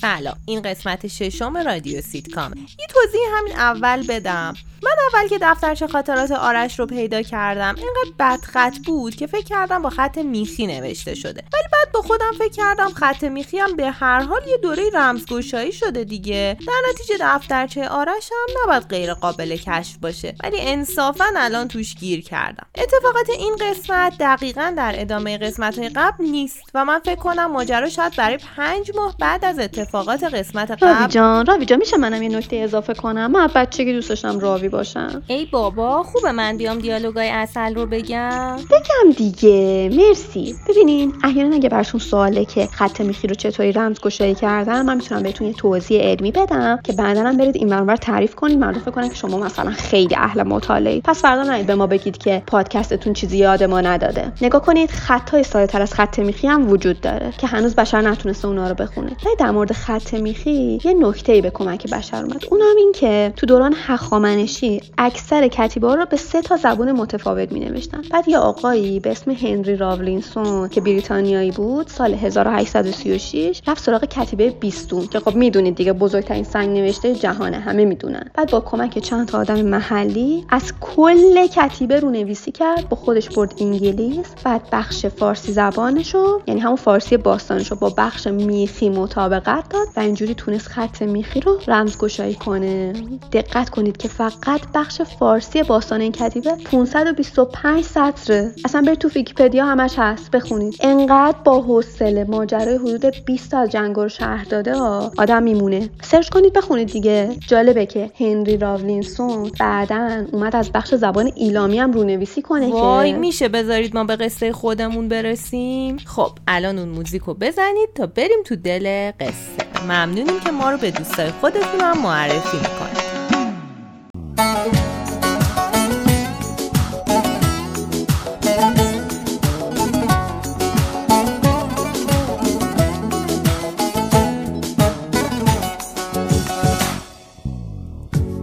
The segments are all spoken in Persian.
سلام این قسمت ششم رادیو سیتکامه یه توضیح همین اول بدم. من اول که دفترچه خاطرات آرش رو پیدا کردم اینقدر بدخط بود که فکر کردم با خط میخی نوشته شده. ولی بعد با خودم فکر کردم خط میخی هم به هر حال یه دوره رمزگشایی شده دیگه. در نتیجه دفترچه آرش هم نباید غیر قابل کشف باشه ولی انصافا الان توش گیر کردم. اتفاقات این قسمت دقیقا در ادامه قسمت های قبل نیست و من فکر کنم ماجرا شاید برای پنج ماه بعد از اتفاقات قسمت قبل. راوی جان راوی جان میشه منم یه نکته اضافه کنم؟ من بچگی دوست داشتم راوی باشم. ای بابا خوبه من بیام دیالوگای اصل رو بگم. بگم دیگه مرسی. ببینین احیانا اگه براتون سواله که خط میخی رو چطوری رمزگشایی کردن من می‌تونم بهتون یه توضیح علمی بدم که بعدا هم برید این ور تعریف کنید. مردم فکر کنن که شما مثلا خیلی اهل مطالعه پس فردا نید به ما بگید که پادکستتون چیزی یاد ما نداده. نگاه کنید خطای ساده‌تر از خط میخی هم وجود داره که هنوز بشر نتونسته اونا رو بخونه. ولی در مورد خط میخی یه نکته به کمک بشر اومد. اونم این که تو دوران هخامنشی اکثر کتیبا رو به سه تا زبون متفاوت می نوشتن بعد یه آقایی به اسم هنری راولینسون که بریتانیایی بود سال 1836 رفت سراغ کتیبه بیستون که خب می‌دونید دیگه بزرگترین سنگ نوشته جهانه همه می‌دونن. بعد با کمک چند تا آدم محلی از کل کتیبه رو نویسی کرد با خودش برد انگلیس بعد بخش فارسی زبانشو یعنی همون فارسی باستانشو با بخش میخی مطابقت داد و اینجوری تونست خط میخی رو رمزگشایی کنه. دقت کنید که فقط بخش فارسی باستان این کتیبه 525 سطره. اصلا برید تو ویکیپدیا همش هست بخونید. انقدر با حوصله ماجرای حدود 20 تا جنگ شرح داده ها آدم میمونه. سرچ کنید بخونید دیگه. جالبه که هنری راولینسون بعدا اومد از بخش زبان ایلامی هم رونویسی کنه وای که میشه بذارید ما به قصه خودمون برسیم؟ خب الان اون موزیک رو بزنید تا بریم تو دل قصه. ممنونیم که ما رو به دوستای خودتون هم معرفی می‌کنید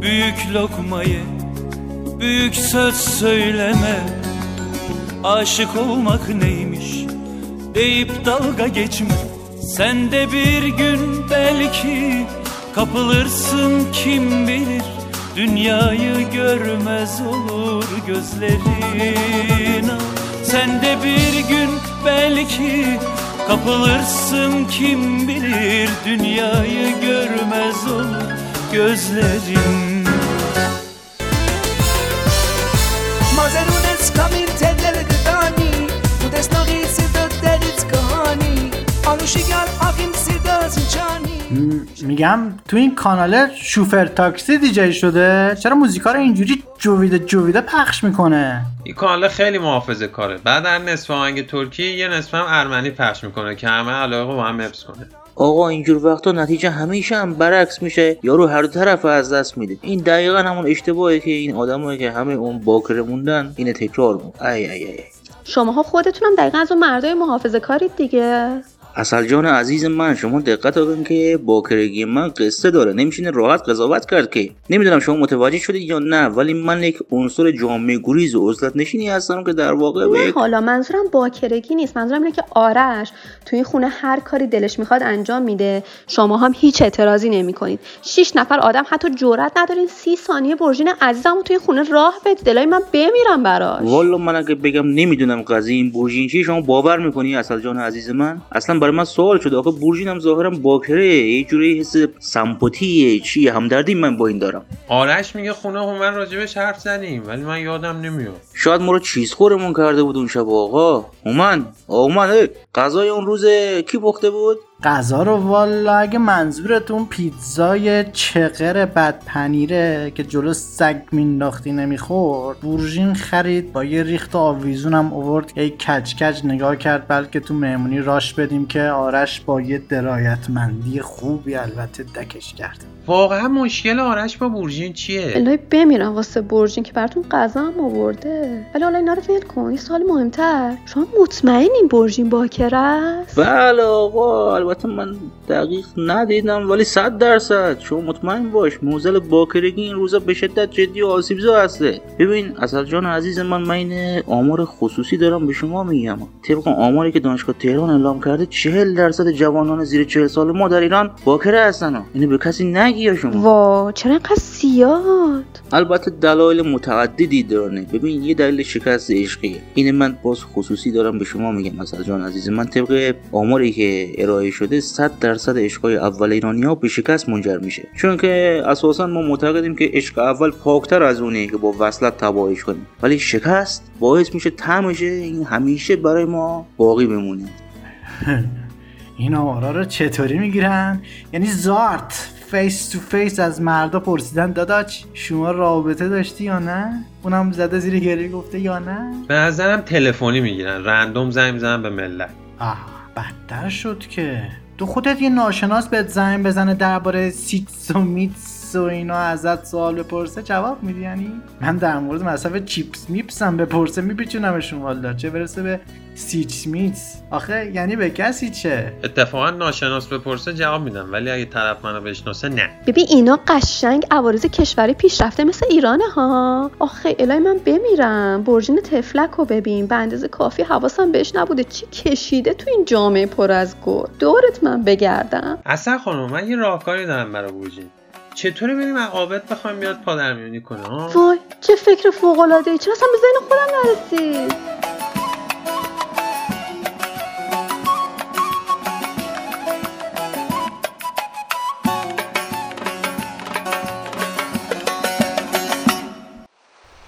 Büyük lokmayı büyük söz söyleme Aşık olmak neymiş deyip dalga geçme Sen de bir gün belki kapılırsın kim bilir? Dünyayı görmez olur gözlerin. Ah, sen de bir gün belki kapılırsın kim bilir? Dünyayı görmez olur gözlerin. Mazerunes kamil tellere gıdani Bu desnağisi میگم تو این کانال شوفر تاکسی دیجی شده چرا موزیکا رو اینجوری جویده جویده پخش می‌کنه؟ این کانال خیلی محافظه کاره. بعد هر نصف آهنگ ترکی یه نصف هم ارمنی پخش می‌کنه که همه علاقه با هم حفظ کنه. آقا اینجور وقتا نتیجه همیشه هم برعکس میشه. یارو هر دو طرف از دست میده. این دقیقا همون اشتباهی که این آدمایی که همه اون باکره موندن اینه تکرار مون ای ای ای. شماها خودتونم دقیقا از اون مردای محافظه کارید دیگه. اصل جان عزیز من شما دقت کن که باکرگی من قصه داره. نمیشینه راحت قضاوت کرد که. نمی‌دونم شما متوجه شدید یا نه ولی من یک عنصر جامعه گریز و عزلت نشینی هستم که در واقع نه حالا منظورم باکرگی نیست. منظورم اینه که آرش توی خونه هر کاری دلش می‌خواد انجام میده. شما هم هیچ اعتراضی نمی‌کنید. شش نفر آدم حتی جرئت ندارین سی ثانیه برژین عزیزم رو توی خونه راه بدید. دلای من بمیرم براش. والا من اگه بگم نمی‌دونم قضیه این برژین چیه شما باور می‌کنی اصل جان عزیز من؟ اصلا برای من سوال شده آخه برژین هم ظاهرا باکره. یه جوری حس سمپاتیه. چیه؟ همدردی من با این دارم. آرش میگه خونه هومن راجبش حرف زدیم ولی من یادم نمیاد. شاید ما رو چیز خورمون کرده بود اون شب آقا. هومن آقا هومن غذای اون روز کی پخته بود؟ غذا رو والا اگه منظورتون پیتزای چقر بد پنیره که جلو سگ مینداختی نمی‌خورد بورژین خرید با یه ریخت آویزون هم اوورد یه کج کج نگاه کرد بلکه تو مهمونی راش بدیم که آرش با یه درایتمندی خوبی البته دکش کرد. واقعا مشکل آرش با بورژین چیه؟ الهی بمیرم واسه برژین که براتون غذا هم آورده. ولی حالا اینا رو ول کن یه سوال مهمتر. شما مطمئنین برژین باکره است؟ بله آقا البته من دقیق ندیدم ولی صد درصد. شما مطمئن باش موزل باکرگی این روزا به شدت جدی و آسیبزا هسته. ببین اصل جان عزیز من من این آمار خصوصی دارم به شما میگم. طبق آماری که دانشگاه تهران اعلام کرده چهل درصد جوانان زیر چهل سال ما در ایران باکره هستن. اینو به کسی نگی شما؟ وا چرا اینقدر زیاد؟ البته دلایل متعددی داره. ببین یه دلیل شکست عشقیه. این من باز خصوصی دارم به شما میگم مثلا جان عزیز من. طبق آماری که ارائه شده 100 درصد عشقای اول ایرانی ها به شکست منجر میشه چون که اساسا ما معتقدیم که عشق اول پاکتر از اونه که با وصلت تباهیش کنیم ولی شکست باعث میشه تمشه این همیشه برای ما باقی بمونه این آمارا رو چطوری می‌گیرن؟ یعنی زارت face to face از مردا پرسیدن داداش شما رابطه داشتی یا نه؟ اونم زده زیر گریه گفته یا نه؟ به نظرم تلفنی می‌گیرن random زنگ می‌زنن به ملت آه بدتر شد که. تو خودت یه ناشناس بهت زنگ بزنه درباره سکس و مکس و اینا ازت سوال بپرسه جواب میدی؟ یعنی؟ من در مورد مصرف چیپس میپسم بپرسه میپیچونمشون والا چه برسه به سکس مکس آخه یعنی به کسی چه اتفاقا ناشناس بپرسه جواب میدم ولی اگه طرف منو بشناسه نه. ببین اینا قشنگ عوارض کشوری پیشرفته مثل ایرانه ها. آخه الهی من بمیرم. برژین تفلک رو ببین. به اندازه کافی حواسم بهش نبوده. چی کشیده تو این جامعه پر از گل دورت من بگردم. اصلا خانم من یه راهکاری دارم برای بورژین چطوری بریم از عابد بخوایم بیاد پادرمیونی کنه؟ وای چه فکر فوق العاده ای چرا اصلا به ذهن خودم نرسید؟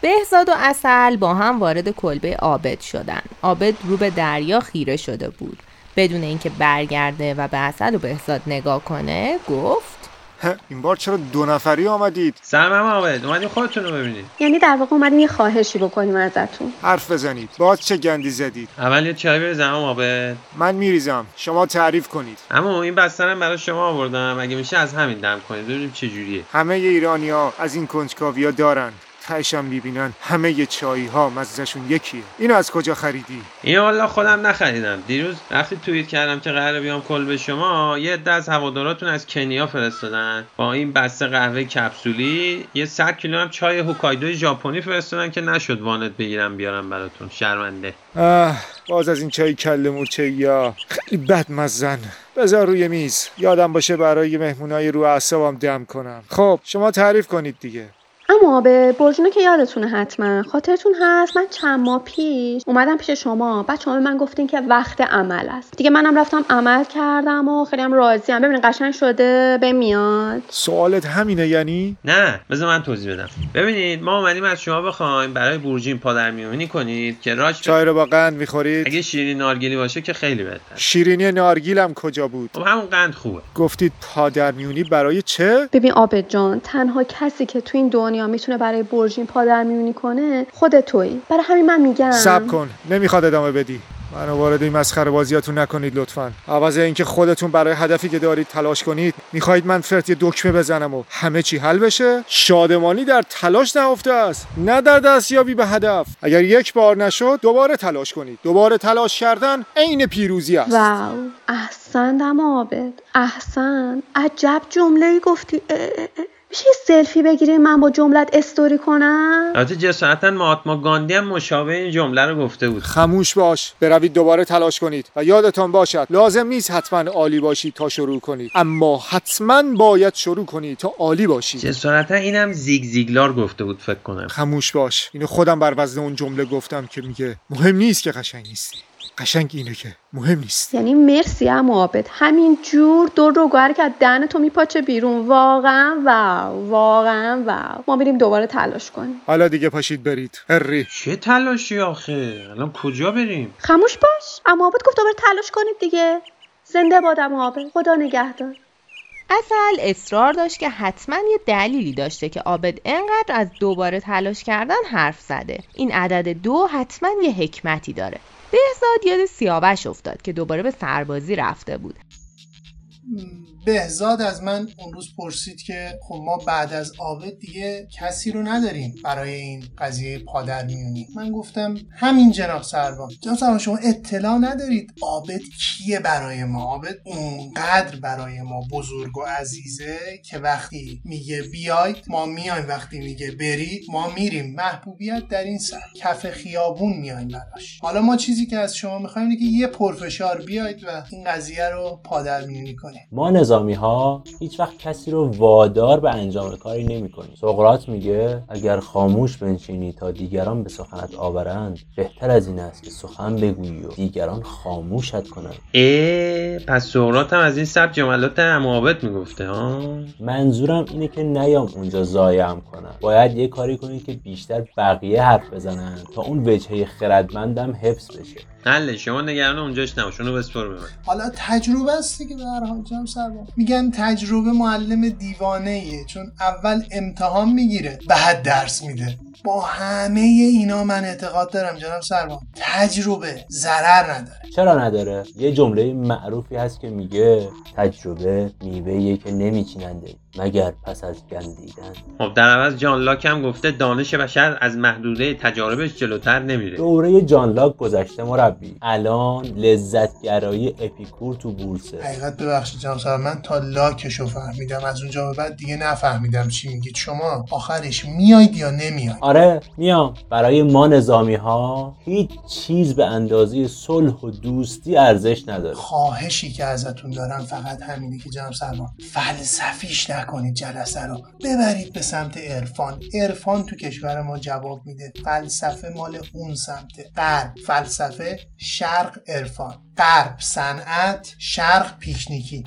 بهزاد و اصل با هم وارد کلبه عابد شدن. عابد رو به دریا خیره شده بود. بدون اینکه برگرده و به اصل و بهزاد نگاه کنه گفت این بار چرا دو نفری آمدید؟ سلام عابد اومدیم خودتون رو ببینید. یعنی در واقع اومدیم یه خواهشی بکنیم ازتون. حرف بزنید. باز چه گندی زدید؟ اول یه چای بریزم عابد. من میریزم. شما تعریف کنید. اما این بسترم برای شما آوردم. اگه میشه از همین دم کنید. ببینیم چه جوریه. همه ایرانی ها از این کنجکاوی ها دارن. تهشم می‌بینن. همه چایی ها مزهشون یکیه. اینو از کجا خریدی؟ اینو والا خودم نخریدم. دیروز وقتی توییت کردم که قراره بیام کل به شما یه عده از هواداراتون از کنیا فرستادن. با این بسته قهوه کپسولی یه 100 کیلو هم چای هوکایدو ژاپنی فرستادن که نشد وانت بگیرم بیارم براتون. شرمنده. آه باز از این چای کله مورچه یا خیلی بد مزن. بذار روی میز. یادم باشه برای مهمونای رو اعصابم دم کنم. خب شما تعریف کنید دیگه. اما به برجونو که یادتونه حتما خاطرتون هست من چند ماه پیش اومدم پیش شما. بعد شما به من گفتین که وقت عمل است. دیگه منم رفتم عمل کردم و خیلی هم راضیم. ببینید قشنگ شده به میاد سوالت همینه یعنی؟ نه بذار من توضیح بدم. ببینید ما اومدیم از شما بخوایم برای بورژین پادرمیونی کنید که راج چای رو با قند می‌خورید؟ اگه شیرین نارگیلی باشه که خیلی بهتر شیرینی نارگیلم کجا بود؟ خب همون قند خوبه. گفتید پادرمیونی برای چه؟ ببین آبد جان تنها کسی که تو این دنیا می‌تونه برای برژین پادرمیونی کنه خود تویی. برای همین من میگم. سب کن. نمی‌خواد ادامه بدی. منو وارد این مسخره بازیاتون نکنید لطفا. عوض اینکه خودتون برای هدفی که دارید تلاش کنید می‌خواهید من فرت یه دکمه بزنم و همه چی حل بشه؟ شادمانی در تلاش نهفته است. نه در دستیابی به هدف. اگر یک بار نشد دوباره تلاش کنید. دوباره تلاش کردن عین پیروزی است. واو. احسن اما آبد احسن. عجب جمله ای گفتی اه، اه، اه. میشه یه سلفی بگیری من با جملت استوری کنم؟ البته جسارتا مهاتما گاندی هم مشابه این جمله رو گفته بود. خموش باش بروید دوباره تلاش کنید و یادتان باشد لازم نیست حتما عالی باشید تا شروع کنید. اما حتما باید شروع کنید تا عالی باشید. جسارتا اینم زیگ زیگلار گفته بود فکر کنم. خموش باش. اینو خودم بر وزن اون جمله گفتم که میگه مهم نیست که قشنگ نیستی. قشنگ اینه که مهم نیست. یعنی مرسی اما آبد همین جور دور رو که از دهن تو میپاچه بیرون. واقعا واو. واقعا واو. ما بریم دوباره تلاش کنیم. حالا دیگه پاشید برید. هری چه تلاشی آخه؟ الان کجا بریم؟ خموش باش. اما آبد گفت دوباره تلاش کنید دیگه. زنده باد اما آبد خدا نگهدار. اصل اصرار داشت که حتما یه دلیلی داشته که عابد انقدر از دوباره تلاش کردن حرف زده. این عدد دو حتما یه حکمتی داره. بهزاد یاد سیاوش افتاد که دوباره به سربازی رفته بود. بهزاد از من اون روز پرسید که خب ما بعد از عابد دیگه کسی رو نداریم برای این قضیه پادر میونی. من گفتم همین جناب سربان جناب سربان شما اطلاع ندارید عابد کیه برای ما؟ عابد اونقدر برای ما بزرگ و عزیزه که وقتی میگه بیاید ما میایم. وقتی میگه برید ما میریم. محبوبیت در این سر. کف خیابون میایم براش. حالا ما چیزی که از شما می‌خوایم اینه که یه پرفشار بیاید و این قضیه رو پادر میونی کنید ما نظامی ها هیچ وقت کسی رو وادار به انجام کاری نمی کنیم سقراط میگه اگر خاموش بنشینی تا دیگران به سخنت آورند بهتر از این است که سخن بگویی و دیگران خاموشت کنند. اه پس سقراط هم از این سبک جملات عمابت می‌گفته ها؟ منظورم اینه که نیام اونجا زایم کنم. باید یه کاری کنی که بیشتر بقیه حرف بزنن تا اون وجهه خردمندم حفظ بشه. حله شما نگران اونجاش نباش اونو بسپر به من. حالا تجربه است دیگه به هر حال جناب سربان میگن تجربه معلم دیوانه ایه چون اول امتحان می‌گیره بعد درس میده. با همه اینا من اعتقاد دارم جناب سربان تجربه ضرر نداره. چرا نداره؟ یه جمله معروفی هست که میگه تجربه میوهیه که نمیچیننده مگر پس از گندیدن خب در عوض جان لاک هم گفته دانش بشر از محدوده تجاربش جلوتر نمیره. دوره جان لاک گذشته مربی. الان لذتگرایی اپیکور تو بورسه. حقیقت ببخشید جناب سربان من تا لاکشو فهمیدم. از اونجا به بعد دیگه نفهمیدم چی میگید. شما آخرش میاید یا نمیاید آره میام. برای ما نظامی ها هیچ چیز به اندازه صلح و دوستی ارزش نداره. خواهشی که ازتون دارم فقط همینه که جناب سربان فلسفیش نکنید جلسه رو. ببرید به سمت عرفان. عرفان تو کشور ما جواب میده. فلسفه مال اون سمته. غرب. فلسفه شرق عرفان. غرب صنعت شرق پیکنیکی.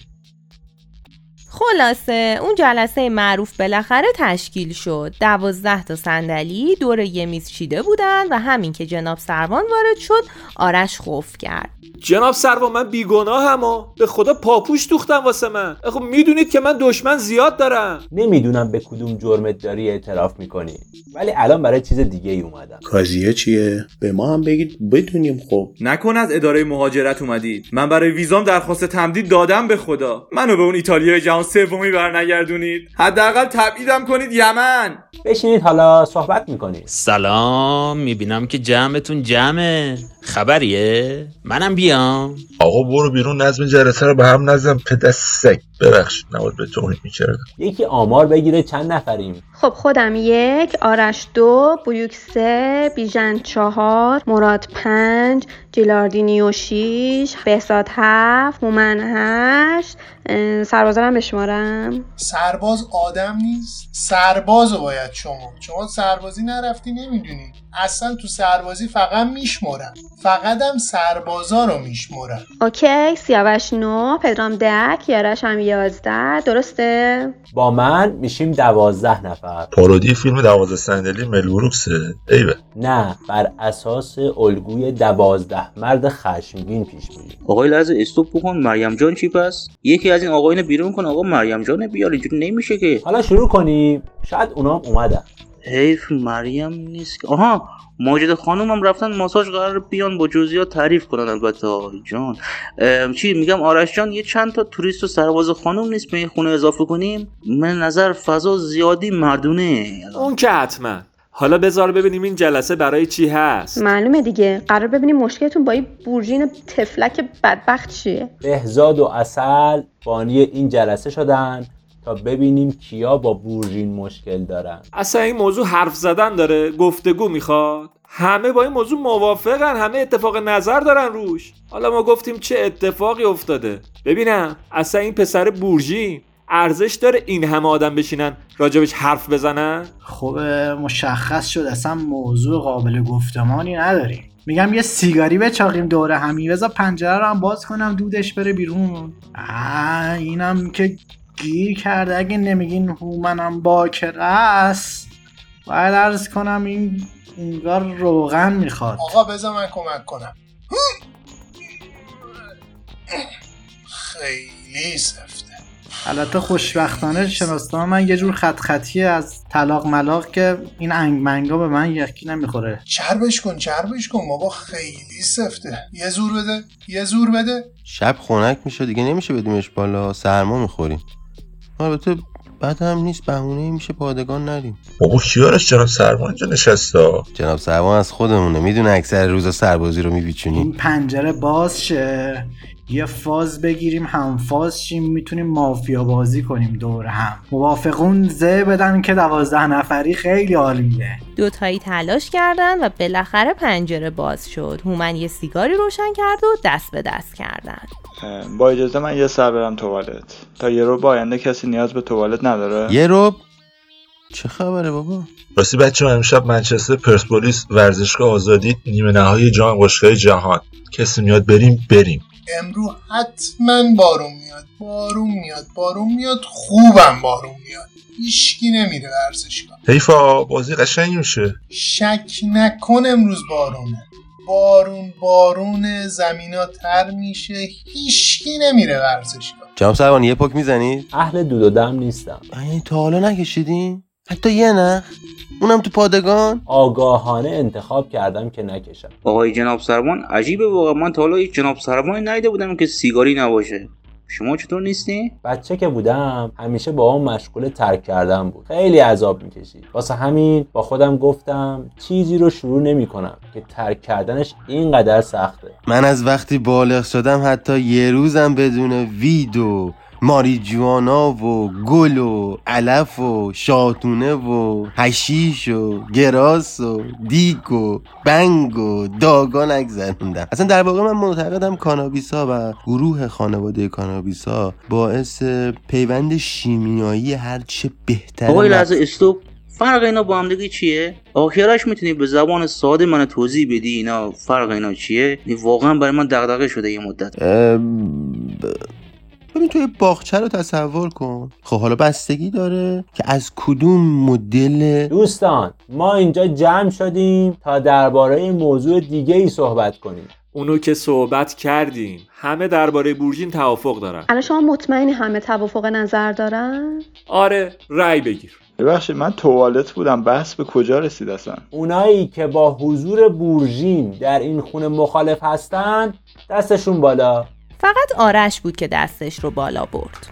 خلاصه اون جلسه معروف بالاخره تشکیل شد. دوازده تا صندلی دور یه میز چیده بودن و همین که جناب سروان وارد شد آرش خوف کرد. جناب سروان من بیگناهم و به خدا پاپوش دوختم واسه من. خب می‌دونید که من دشمن زیاد دارم. نمی‌دونم به کدوم جرمت داری اعتراف می‌کنی. ولی الان برای چیز دیگه ای اومدم. قضیه چیه؟ به ما هم بگید بدونیم خب. نکن از اداره مهاجرت اومدید. من برای ویزام درخواست تمدید دادم به خدا. منو به اون ایتالیای جهان سومی برنگردونید. حداقل تبعیدم کنید یمن. بشینید حالا صحبت می‌کنید. سلام می‌بینم که جمعتون جمعه. خبریه؟ منم بیام. آقا برو بیرون نظم جلسه رو به هم نزن پدر سگ. ببخشید نباید به توهین می‌کردم. یکی آمار بگیره چند نفریم؟ خب خودم یک آرش دو بویوک سه بیژن چهار مراد پنج جیلاردینیو شیش بهزاد هفت هومن هشت. سربازارم بشمارم سرباز آدم نیست. سرباز رو باید شما. شما سربازی نرفتی نمی‌دونی. اصلا تو سربازی فقط میشمرن فقط هم سربازا رو میشمرن اوکی سیاوش نو پدرام ده کیارش هم یازده درسته؟ با من میشیم دوازده نفر. پارودی فیلم دوازده صندلی ملوروکسه ایوه. نه بر اساس الگوی دوازده مرد خشمگین پیش میریم. آقای لحظه استوب بکن مریم جان چی پس؟ یکی از این آقایون بیرون کن آقا مریم جان بیار اینجوری نمیشه که. حالا شروع کنیم. شاید اونام اومدن. حیف مریم نیست که. آها ماجد خانوم هم رفتن ماساژ قرار بیان با جزئیات تعریف کنن البته. آقای جان چی میگم؟ آرش جان یه چند تا توریست و سرباز خانوم نیست به این خونه اضافه کنیم؟ من نظر فضا زیادی مردونه. اون که حتما. حالا بذار ببینیم این جلسه برای چی هست. معلومه دیگه. قرار ببینیم مشکلتون با این بورژین تفلک بدبخت چیه؟ بهزاد و اصل بانی این جلسه شدن. تا ببینیم کیا با بورژین مشکل دارن. اصلا این موضوع حرف زدن داره گفتگو می‌خواد. همه با این موضوع موافقن همه اتفاق نظر دارن روش. حالا ما گفتیم چه اتفاقی افتاده. ببینم اصلا این پسر بورژین ارزش داره این همه آدم بشینن راجبش حرف بزنن؟ خب مشخص شد اصلا موضوع قابل گفتمانی نداریم. میگم یه سیگاری بچاقیم دوره همی بذار پنجره رو هم باز کنم دودش بره بیرون. اینم که گیر کرده. اگه نمیگین هومنم باکره است باید عرض کنم این انگار روغن می‌خواد. آقا بذار من کمک کنم. خیلی سفته. البته خوشبختانه شناسنامه. من یه جور خط خطی از طلاق ملاق که این انگ منگا به من یکی نمی‌خوره. چربش کن چربش کن. بابا خیلی سفته. یه زور بده یه زور بده. شب خنک میشه دیگه نمیشه بدیمش بالا. سرما می‌خوریم. البته بعد هم نیست بهونه میشه پادگان نریم. بابا کیارش جناب سرمان اینجا نشسته جناب سرمان از خودمونه می‌دونه اکثر روزا سربازی رو میپیچونیم این پنجره باز شه. یه فاز بگیریم هم فاز شیم می‌تونیم مافیا بازی کنیم دور هم. موافقون؟ زه بدن که دوازده نفری خیلی عالیه دوتایی تلاش کردن و بالاخره پنجره باز شد. هومن یه سیگاری روشن کرد و دست به دست کردن. با اجازه من یه سر برم توالت. تا یه رو آینده کسی نیاز به توالت نداره؟ یه رو؟ چه خبره بابا؟ راستی بچه امشب منچستر پرسپولیس ورزشگاه آزادی نیمه نهایی جام باشگاه جهان. کسی میاد بریم بریم. امرو حتما بارون میاد. بارون میاد. بارون میاد. خوبم بارون میاد. هیچکی نمیره ورزشگاه حیفا بازی قشنگ میشه. شک نکن امروز بارونه. بارون بارون زمینا تر میشه. هیچکی نمیره ورزشگاه جناب سربان یه پک می‌زنید اهل دود و دم نیستم. این تا حالا نکشیدین؟ حتی یه نخ اونم تو پادگان. آگاهانه انتخاب کردم که نکشم. آقای جناب سرمان عجیبه واقعا. من تا حالا هیچ جناب سرمانی ندیده بودم که سیگاری نباشه. شما چطور نیستی؟ بچه که بودم همیشه با اون مشغول ترک کردن بود. خیلی عذاب می‌کشید. واسه همین با خودم گفتم چیزی رو شروع نمی کنم که ترک کردنش اینقدر سخته. من از وقتی بالغ شدم حتی یه روزم بدون ویدو ماریجوانا و گل و علف و شاتونه و هشیش و گراس و دیک و بنگ و داگا نگذروندم اصلا در واقع من معتقدم کانابیس ها و گروه خانواده کانابیس ها باعث پیوند شیمیایی هرچه بهتر آقای لحظه استوب فرق اینا با هم دیگه چیه؟ آخرش می‌تونی به زبان ساده من توضیح بدی اینا فرق اینا چیه؟ واقعا برای من دغدغه شده یه مدت ببین توی باغچه رو تصور کن. خب حالا بستگی داره که از کدوم مدل دوستان ما اینجا جمع شدیم تا درباره موضوع دیگه ای صحبت کنیم. اونو که صحبت کردیم همه درباره بورژین توافق دارن. الان شما مطمئنی همه توافق نظر دارن؟ آره رأی بگیر. ببخشید من توالت بودم بحث به کجا رسید اصلا؟ اونایی که با حضور بورژین در این خونه مخالف هستن دستشون بالا. فقط آرش بود که دستش رو بالا برد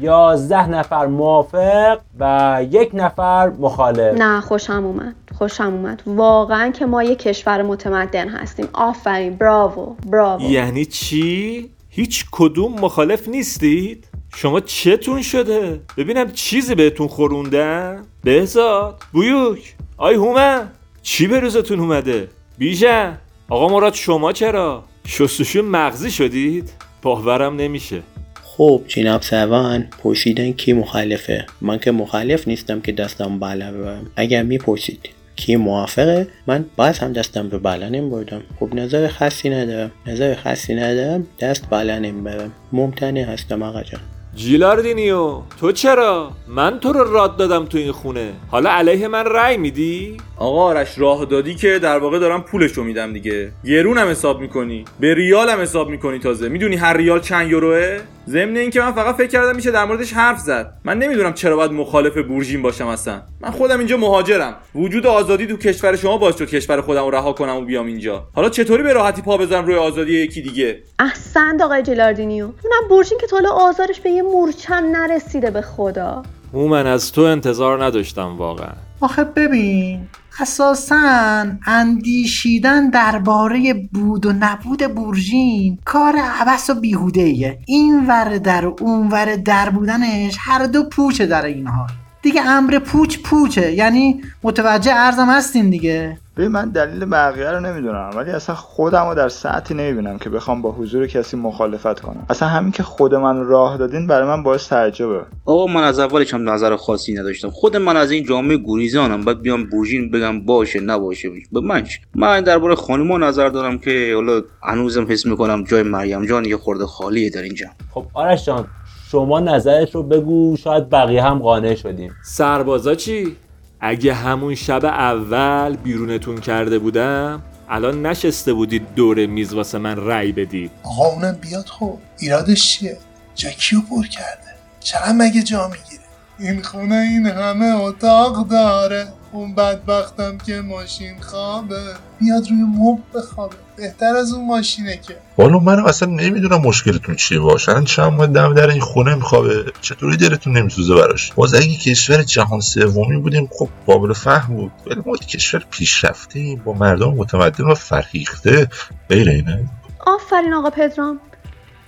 یازده نفر موافق و یک نفر مخالف نه خوشم اومد خوشم اومد واقعا که ما یه کشور متمدن هستیم آفرین براوو براوو یعنی چی؟ هیچ کدوم مخالف نیستید؟ شما چتون شده؟ ببینم چیزی بهتون خوروندن؟ بهزاد؟ بویوک؟ آی هومن؟ چی به روزتون اومده؟ بیژن؟ آقا مراد شما چرا؟ شستشو مغزی شدید؟ باورم نمیشه. خب جناب سوان پرسیدن کی مخالفه؟ من که مخالف نیستم که دستم بالا ببرم. اگر می‌پرسید کی موافقه من باز هم دستم رو بالا نمیبردم. خب نظر خاصی ندارم. نظر خاصی ندارم دست بالا نمی‌برم. ممتنع هستم آقا جان. جیلاردینیو تو چرا؟ من تو رو راد دادم تو این خونه. حالا علیه من رأی میدی؟ آقا آرش راه دادی که در واقع دارم پولشو میدم دیگه. گرونم حساب می‌کنی. به ریالم حساب می‌کنی تازه. می‌دونی هر ریال چند یوروه؟ ضمن اینکه من فقط فکر کردم میشه در موردش حرف زد. من نمی‌دونم چرا باید مخالف بورژین باشم اصلا. من خودم اینجا مهاجرم. وجود آزادی تو کشور شما باعث شد کشور خودم رو رها کنم و بیام اینجا. حالا چطوری به راحتی پا بذارم روی آزادی یکی دیگه؟ احسنت آقای جلاردینیو اونم بورژین که تا حالا آزارش به یه مورچم نرسیده به خدا. من از تو انتظار نداشتم واقعا. آخه ببین اساسا اندیشیدن درباره بود و نبود بورژین کار عبس و بیهوده ایه این ور در و اون ور در بودنش هر دو پوچه در این حال دیگه امر پوچ پوچه. یعنی متوجه ارزم هستین دیگه. ببین من دلیل بقیه رو نمی‌دونم ولی اصلا خودم رو در ساعتی نمی‌بینم که بخوام با حضور کسی مخالفت کنم. اصلا همین که خود من راه دادین برای من باعث تعجبه. آقا من از اولش هم نظر خاصی نداشتم. خود من از این جامعه گریزانم. بعد بیام بورژین بگم باشه نباشه. به من چی؟ من درباره خانوما نظر دارم که حالا هنوزم حس می‌کنم جای مریم جان یه خورده خالیه در اینجا خب آرش جان شما نظرت رو بگو شاید بقیه هم قانع شدیم. سربازا چی؟ اگه همون شب اول بیرونتون کرده بودم الان نشسته بودید دور میز واسه من رأی بدید. آقا اونم بیاد خب. ایرادش چیه؟ جکیو پر کرده. چقدر مگه جا می‌گیره؟ این خونه این همه اتاق داره. اون بدبختم که ماشین خوابه. بیاد روی مب بخوابه. بهتر از اون ماشینه که. والا منم اصلا نمی‌دونم مشکلتون چیه. باشه الان چند ماه دم در این خونه میخوابه. چطوری دلتون نمیسوزه براش؟ باز اگه کشور جهان سومی بودیم خب قابل فهم بود. ولی ما کشور پیشرفته با مردم متمدن و فرهیخته. غیر اینه. آفرین آقا پدرام.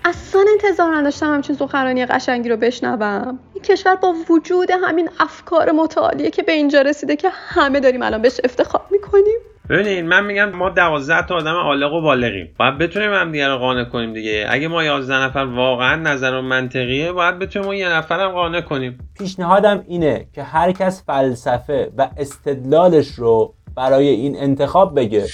اصلا انتظار نداشتم همچین سخنرانی قشنگی رو بشنوم. این کشور با وجود همین افکار متعالیه که به اینجا رسیده که همه داریم الان بهش افتخار می‌کنیم. ببینید من میگم ما دوازده تا آدم عالق و بالغیم. باید بتونیم هم دیگه رو قانع کنیم دیگه. اگه ما 11 نفر واقعا نظر و منطقیه باید بتونیم اون یه نفر هم قانع کنیم. پیشنهادم اینه که هر کس فلسفه و استدلالش رو برای این انتخاب بگه.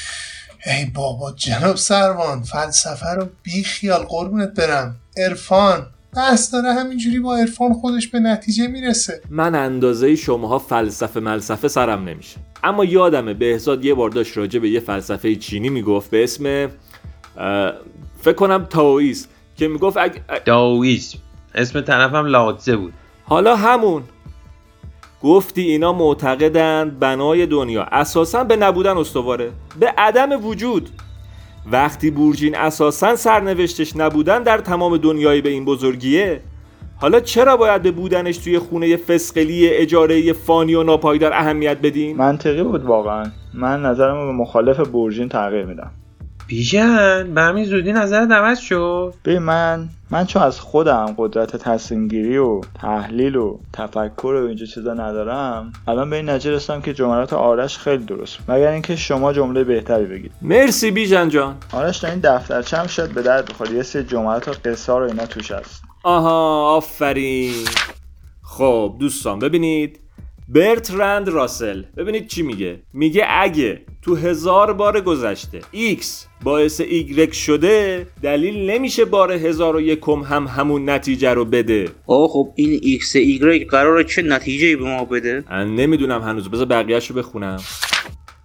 ای بابا جناب سروان فلسفه رو بی خیال قربونت برم. عرفان بحث داره همینجوری با عرفان خودش به نتیجه می‌رسه. من اندازه شماها فلسفه ملسفه سرم نمیشه. اما یادمه بهزاد یه بار داشت راجع به یه فلسفه چینی می‌گفت به اسم فکر کنم تاویز که می‌گفت داویسم اسم طرفم لاوتزه بود. حالا همون. گفتی اینا معتقدند بنای دنیا. اساسا به نبودن استواره. به عدم وجود. وقتی بورژین اساسا سرنوشتش نبودن در تمام دنیایی به این بزرگیه حالا چرا باید به بودنش توی خونه فسقلی اجاره فانی و ناپایدار اهمیت بدیم؟ منطقی بود واقعا. من نظرم به مخالف برژین تغییر میدم. بیژن به همین زودی نظر عوض شد ببین من من چون از خودم قدرت تصمیم گیری و تحلیل و تفکر و اینجا چیزا ندارم الان به این نتیجه رسیدم که جملات آرش خیلی درست. مگر اینکه شما جمله بهتری بگید. مرسی بیژن جان. آرش در این دفترچم شاید به درد بخوره یه سری جملات و قصه رو اینا توش هست. آها آفرین. خب دوستان ببینید. برترند راسل. ببینید چی میگه. میگه اگه تو هزار بار گذشته X باعث Y شده دلیل نمیشه بار هزار و یکم هم همون نتیجه رو بده. آقا خب این ایکس ایگرگ قراره چه نتیجه به ما بده؟ من نمی‌دونم هنوز. بذار بقیهش رو بخونم.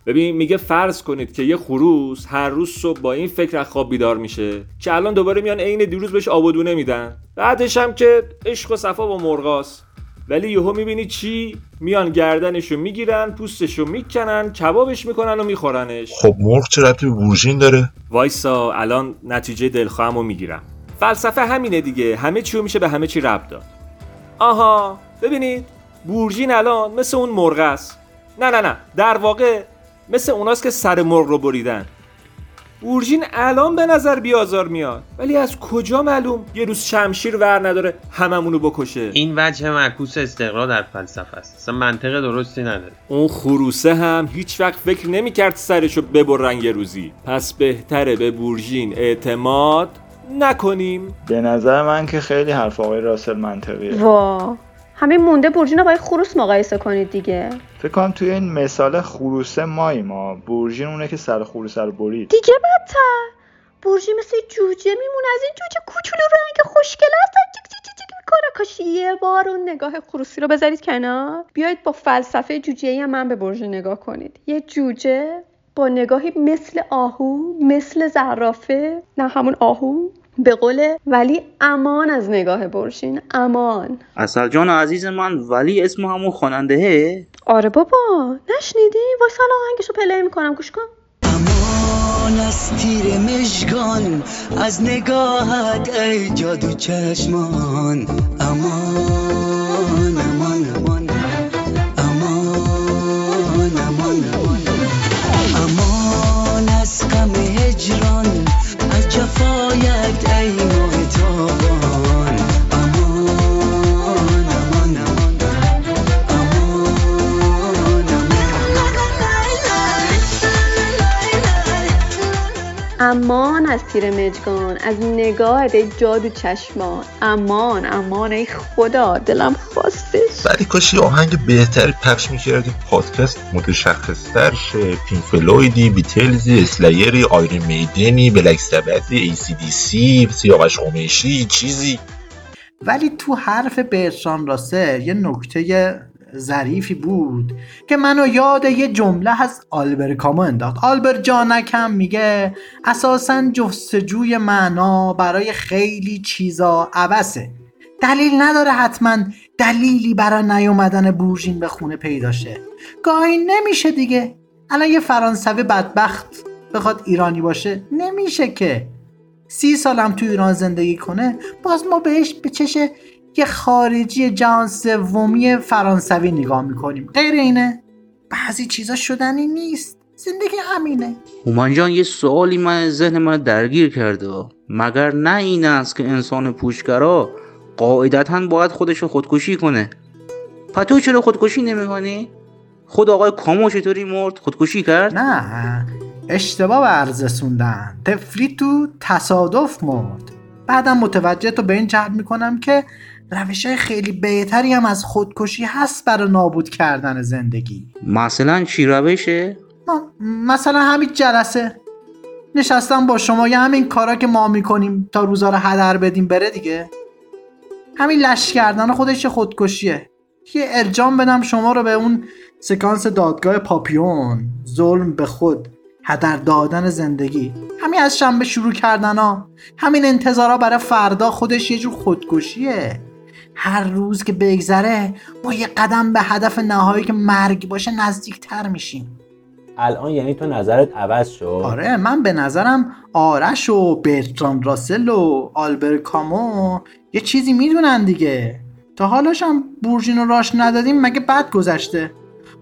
ببین میگه فرض کنید که یه خروس هر روز صبح با این فکر از خواب بیدار میشه که الان دوباره میان عین دیروز بهش آب و دونه میدن. بعدش هم که عشق و صفا با مرغاست. ولی یهو می‌بینی چی؟ میان گردنشو می‌گیرن پوستشو می‌کنن کبابش می‌کنن و میخورنش. خب مرغ چه ربطی به بورژین داره؟ وایسا الان نتیجه دلخواهمو می‌گیرم. فلسفه همینه دیگه. همه چیو میشه به همه چی ربط داد. آها ببینید بورژین الان مثل اون مرغ است. نه نه نه. در واقع مثل اوناست که سر مرغ رو بریدن. بورژین الان به نظر بیازار میاد. ولی از کجا معلوم؟ یه روز شمشیر ور نداره هممونو بکشه. این وجه معکوس استقرا در فلسفه است. اصلا منطق درستی نداره. اون خروسه هم هیچ وقت فکر نمی‌کرد سرشو ببرن یه روزی. پس بهتره به بورژین اعتماد نکنیم. به نظر من که خیلی حرف آقای راسل منطقیه. وا همین مونده برژین رو با خروس مقایسه کنید دیگه. فکر کنم توی این مثال خروسه مایی ما برژین اونه که سر خروسه رو برید. دیگه بدتر برژین مثل جوجه میمونه. از این جوجه کوچولو رنگ خوشگل تیک می‌کنه. کاش یه بار اون نگاه خروسی رو بذارید کنار. بیایید با فلسفه جوجه هم من به برژین نگاه کنید. یه جوجه با نگاهی مثل آهو مثل زرافه. نه همون آهو. به قول ولی امان از نگاه برشین امان. اصل جان عزیز من ولی اسم همون خوانندهه؟ آره بابا نشنیدی؟ وای سلام آهنگشو پلی می‌کنم گوش کن. امان از تیر مشگان از نگاهت ای جادو چشمان امان امان از تیر مژگان از نگاهت ای جادو چشمان. امان امان ای خدا دلم خواستش ولی کاش یه آهنگ بهتری پخش می‌کردی پادکست متشخصتر شه. Pink Floyd ی Beatles ی Slayer ی Iron Maiden ی Black Sabbath ی AC/DC سیاوش قمیشی چیزی. ولی تو حرف برتران راسل یه نکته ظریفی بود که منو یاد یه جمله از آلبر کامو انداخت آلبر جانکم میگه اساسا جستجوی معنا برای خیلی چیزا عبسه دلیل نداره حتما دلیلی برای نیومدن بورژین به خونه پیدا شه. گاهی نمیشه دیگه. الان یه فرانسوی بدبخت بخواد ایرانی باشه. نمیشه که. سی سالم تو ایران زندگی کنه باز ما بهش به چش یه خارجی جهان سومی فرانسوی نگاه می‌کنیم. غیر اینه؟ بعضی چیزا شدنی نیست. زندگی همینه. هومن جان یه سوالی من ذهن من درگیر کرده. مگر نه این است که انسان پوشگرا قاعدتا باید خودش رو خودکشی کنه؟ پس تو چرا خودکشی نمی‌کنی؟ خود آقای کامو چطوری مرد؟ خودکشی کرد؟ نه اشتباه ورزسوندن تفلی تو تصادف مرد. بعدم متوجه تو به این جهت می‌کنم که روش های خیلی بهتری هم از خودکشی هست برای نابود کردن زندگی. مثلا چی روشه؟ مثلا همین جلسه. نشستم با شما یه همین کارا که ما می‌کنیم تا روزا رو هدر بدیم بره دیگه. همین لش کردن خودش خودکشیه. یه ارجام بدم شما رو به اون سکانس دادگاه پاپیون. ظلم به خود هدر دادن زندگی. همین از شنبه شروع کردن ها. همین انتظارا برای فردا خودش یه جور خودکشیه. هر روز که بگذره ما یه قدم به هدف نهایی که مرگ باشه نزدیکتر میشیم. الان یعنی تو نظرت عوض شد؟ آره من به نظرم آرش و برتران راسل و آلبر کامو یه چیزی می‌دونن دیگه. تا حالاش هم بورژین رو راش ندادیم مگه بد گذشته؟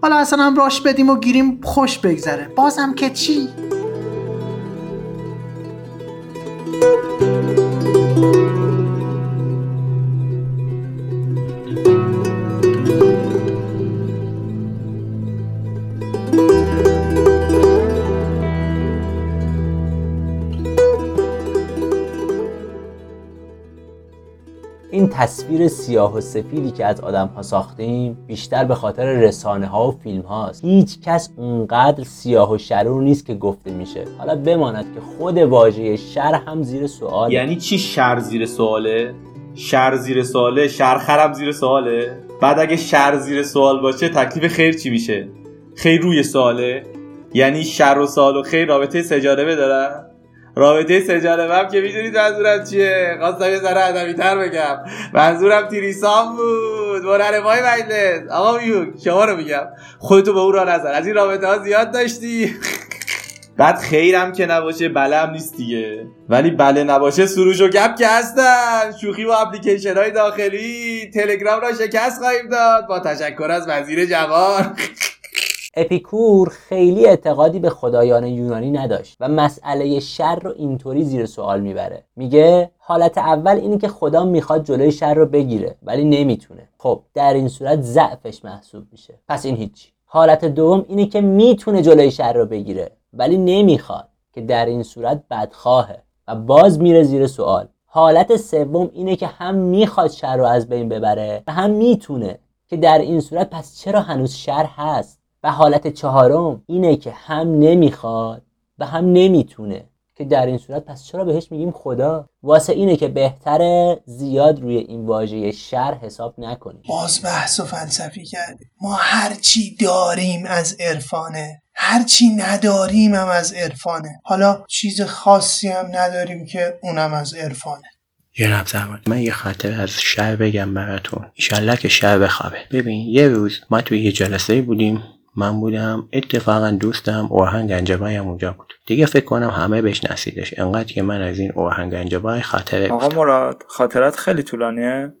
حالا اصلا هم راش بدیم و گیریم خوش بگذره. بازم که چی؟ تصویر سیاه و سفیدی که از آدم ها ساختیم بیشتر به خاطر رسانه ها و فیلم هاست هیچ کس اونقدر سیاه و شرور نیست که گفته میشه. حالا بماند که خود واژه شر هم زیر سوال یعنی چی شر زیر سواله؟ شر زیر سواله شرخرم زیر سواله؟ بعد اگه شر زیر سوال باشه تکلیف خیر چی میشه؟ خیر روی سواله؟ یعنی شر و سوال و خیر رابطه سجانبه دارن رابطه هم که می‌دونید منظورم چیه؟ خواستم یه ذره ادبی تر بگم. منظورم تریسام بود. مرنه پای مجلس. آقا میوک شما رو میگم. خودتو به اون را نظر. از این رابطه ها زیاد داشتی. بعد خیرم که نباشه هم نیست دیگه. ولی بله نباشه سروش و گپ که هستن. شوخی و اپلیکیشن های داخلی. تلگرام را شکست خواهیم داد. با تشکر از وزیر جوان. اپیکور خیلی اعتقادی به خدایان یونانی نداشت و مسئله شر رو اینطوری زیر سوال می‌بره. میگه حالت اول اینه که خدا می‌خواد جلوی شر رو بگیره ولی نمی‌تونه. خب در این صورت ضعفش محسوب میشه. پس این هیچی. حالت دوم اینه که می‌تونه جلوی شر رو بگیره ولی نمی‌خواد که در این صورت بدخواهه و باز میره زیر سوال. حالت سوم اینه که هم می‌خواد شر رو از بین ببره و هم می‌تونه که در این صورت پس چرا هنوز شر هست؟ و حالت چهارم اینه که هم نمی‌خواد و هم نمی‌تونه. که در این صورت پس چرا بهش میگیم خدا؟ واسه اینه که بهتره زیاد روی این واژه شر حساب نکنیم. باز بحث و فلسفی کردیم. ما هرچی داریم از عرفانه. هرچی نداریم هم از عرفانه. حالا چیز خاصی هم نداریم که اونم از عرفانه. جناب زمان من یه خاطر از شهر بگم براتون. ایشالله که شهر بخوابه. ببین یه روز ما توی یه جلسه بودیم. من بودم اتفاقا دوستم اوهن گنجبای هم اونجا بود. دیگه فکر کنم همه بهش نسیدش انقدر که من از این اوهن گنجبای خاطره آقا مراد خاطرات خیلی طولانیه؟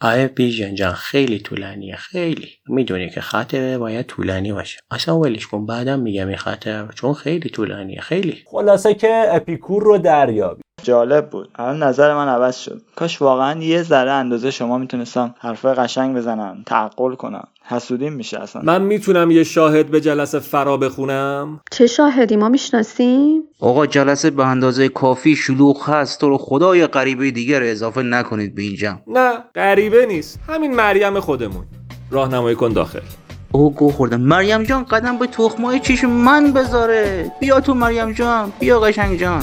آره بیژن جان خیلی طولانیه خیلی. می‌دونی که خاطره باید طولانی باشه. اصلا ولش کن بعدم میگم این خاطره چون خیلی طولانیه خیلی. خلاصه که اپیکور رو دریابی. جالب بود. الان نظر من عوض شد. کاش واقعا یه ذره اندازه شما می‌تونستم حرفای قشنگ بزنم تعقل کنم. حسودیم میشه اصلا. من می‌تونم یه شاهد به جلسه فرا بخونم؟ چه شاهدی؟ ما می‌شناسیم. آقا جلسه به اندازه کافی شلوغ هست. تو رو خدای غریبه دیگر اضافه نکنید به این جمع. نه غریبه نیست. همین مریم خودمون. راهنمایی کن داخل. او گو خوردم. مریم جان قدم به تخمای چشم من بذاره. بیا تو مریم جان. بیا قشنگ جان.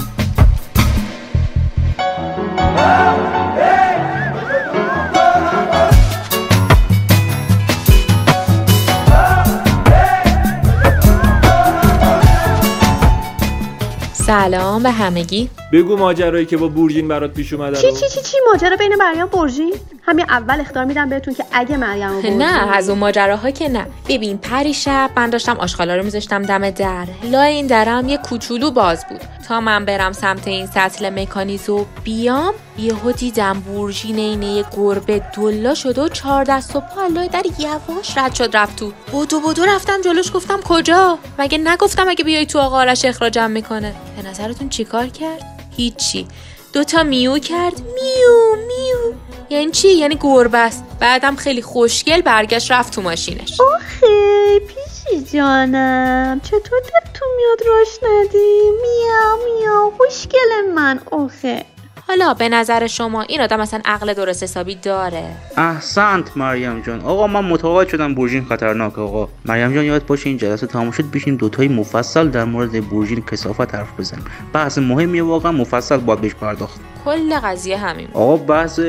سلام به همگی. بگو ماجرایی که با بورژین برات پیش اومده چی رو. چی چی چی؟ ماجرا بین مریم برژین همین اول اختار میدم بهتون که اگه مریم برژین نه از اون ماجراها که نه. ببین پری شب من داشتم آشغالا رو میذاشتم دم در. لای این درم یه کوچولو باز بود. تا من برم سمت این سطل مکانیزو بیام یهو دیدم بورژین اینه یه گربه دلا شده و چهار دست و پا لای در یواش رد شد رفت تو. بدو بدو رفتم جلوش گفتم کجا؟ مگه نگفتم اگه بیای تو آقا آرش اخراجم می‌کنه؟ به نظرتون چیکار کرد؟ هیچی. دوتا میو کرد. میو میو. یعنی چی؟ یعنی گربه است بعدم خیلی خوشگل برگشت رفت تو ماشینش. آخه پیشی جانم. چطور دلتون میاد راش ندی؟ میاو میاو خوشگل من. آخه. حالا به نظر شما این آدم اصلا عقل درست حسابی داره؟ احسنت مریم جان. آقا من متقاعد شدم بورژین خطرناک آقا. مریم جان یاد باشه این جلسه تمام شد بشیم دوتایی مفصل در مورد بورژین کسافت حرف بزنیم. بحث مهمیه واقعا مفصل باید بهش پرداخت. کل قضیه همین. آقا بحث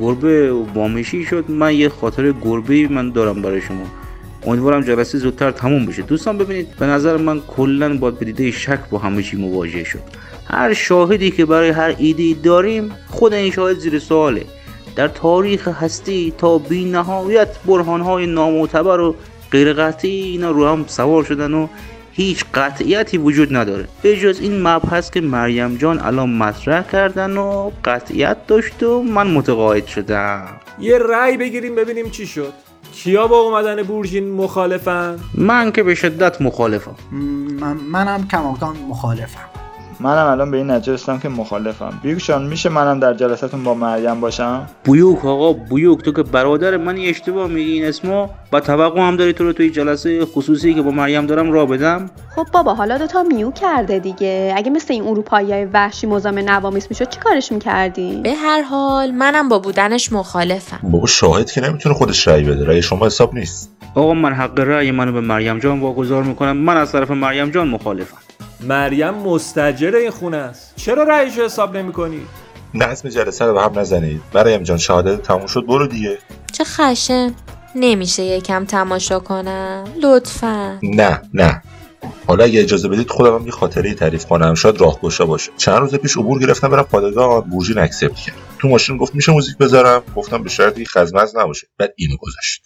گربه و بامشی شد. من یه خاطر گربه من دارم برای شما. امیدوارم جلسه زودتر تموم بشه. دوستان ببینید به نظر من کلا باید به دیده شک با همه چی مواجه شد. هر شاهدی که برای هر ایده داریم خود این شاهد زیر سواله. در تاریخ هستی تا بی نهایت برهانهای نامعتبر و غیر قطعی اینا رو هم سوار شدن و هیچ قطعیتی وجود نداره. به جز این مبحث که مریم جان الان مطرح کردن و قطعیت داشت و من متقاعد شدم. یه رأی بگیریم ببینیم چی شد. کیا با اومدن بورژین مخالفن؟ من که به شدت مخالفم. من منم کماکان مخالفم. منم الان به این نتیجه رسیدم که مخالفم. بیوکشان میشه منم در جلساتون با مریم باشم؟ بویوک آقا بویوک تو که برادر منی اشتباه میگی. این اسمو و توقع هم داری تو رو توی جلسه خصوصی که با مریم دارم را بدم؟ خب بابا حالا دوتا میو کرده دیگه. اگه مثل این اروپایی های وحشی مزاحم نوامیس می‌شد چی کارش می‌کردی؟ به هر حال منم با بودنش مخالفم. بابا شاهد که نمی‌تونه خودش رأی بده. رأی شما حساب نیست. آقا من حق رأی منو به مریم جان واگذار می‌کنم. من از طرف مریم جان مخالفم. مریم مستجر این خونه است. چرا رأیشو حساب نمی‌کنی؟ نظم جلسه رو به هم نزنید. مریم جان شهادت تموم شد برو دیگه. چه خشن. نمیشه یکم تماشا کنم. لطفا. نه نه. حالا اگه اجازه بدید خودم هم یه خاطره تعریف کنم. شاید راهگشا باشه. چند روز پیش عبور گرفتم برم پادگاه بورژین اکسپت کرد تو ماشین گفت میشه موزیک بذارم. گفتم به شرطی خزمز نباشه. بعد اینو گذاشت.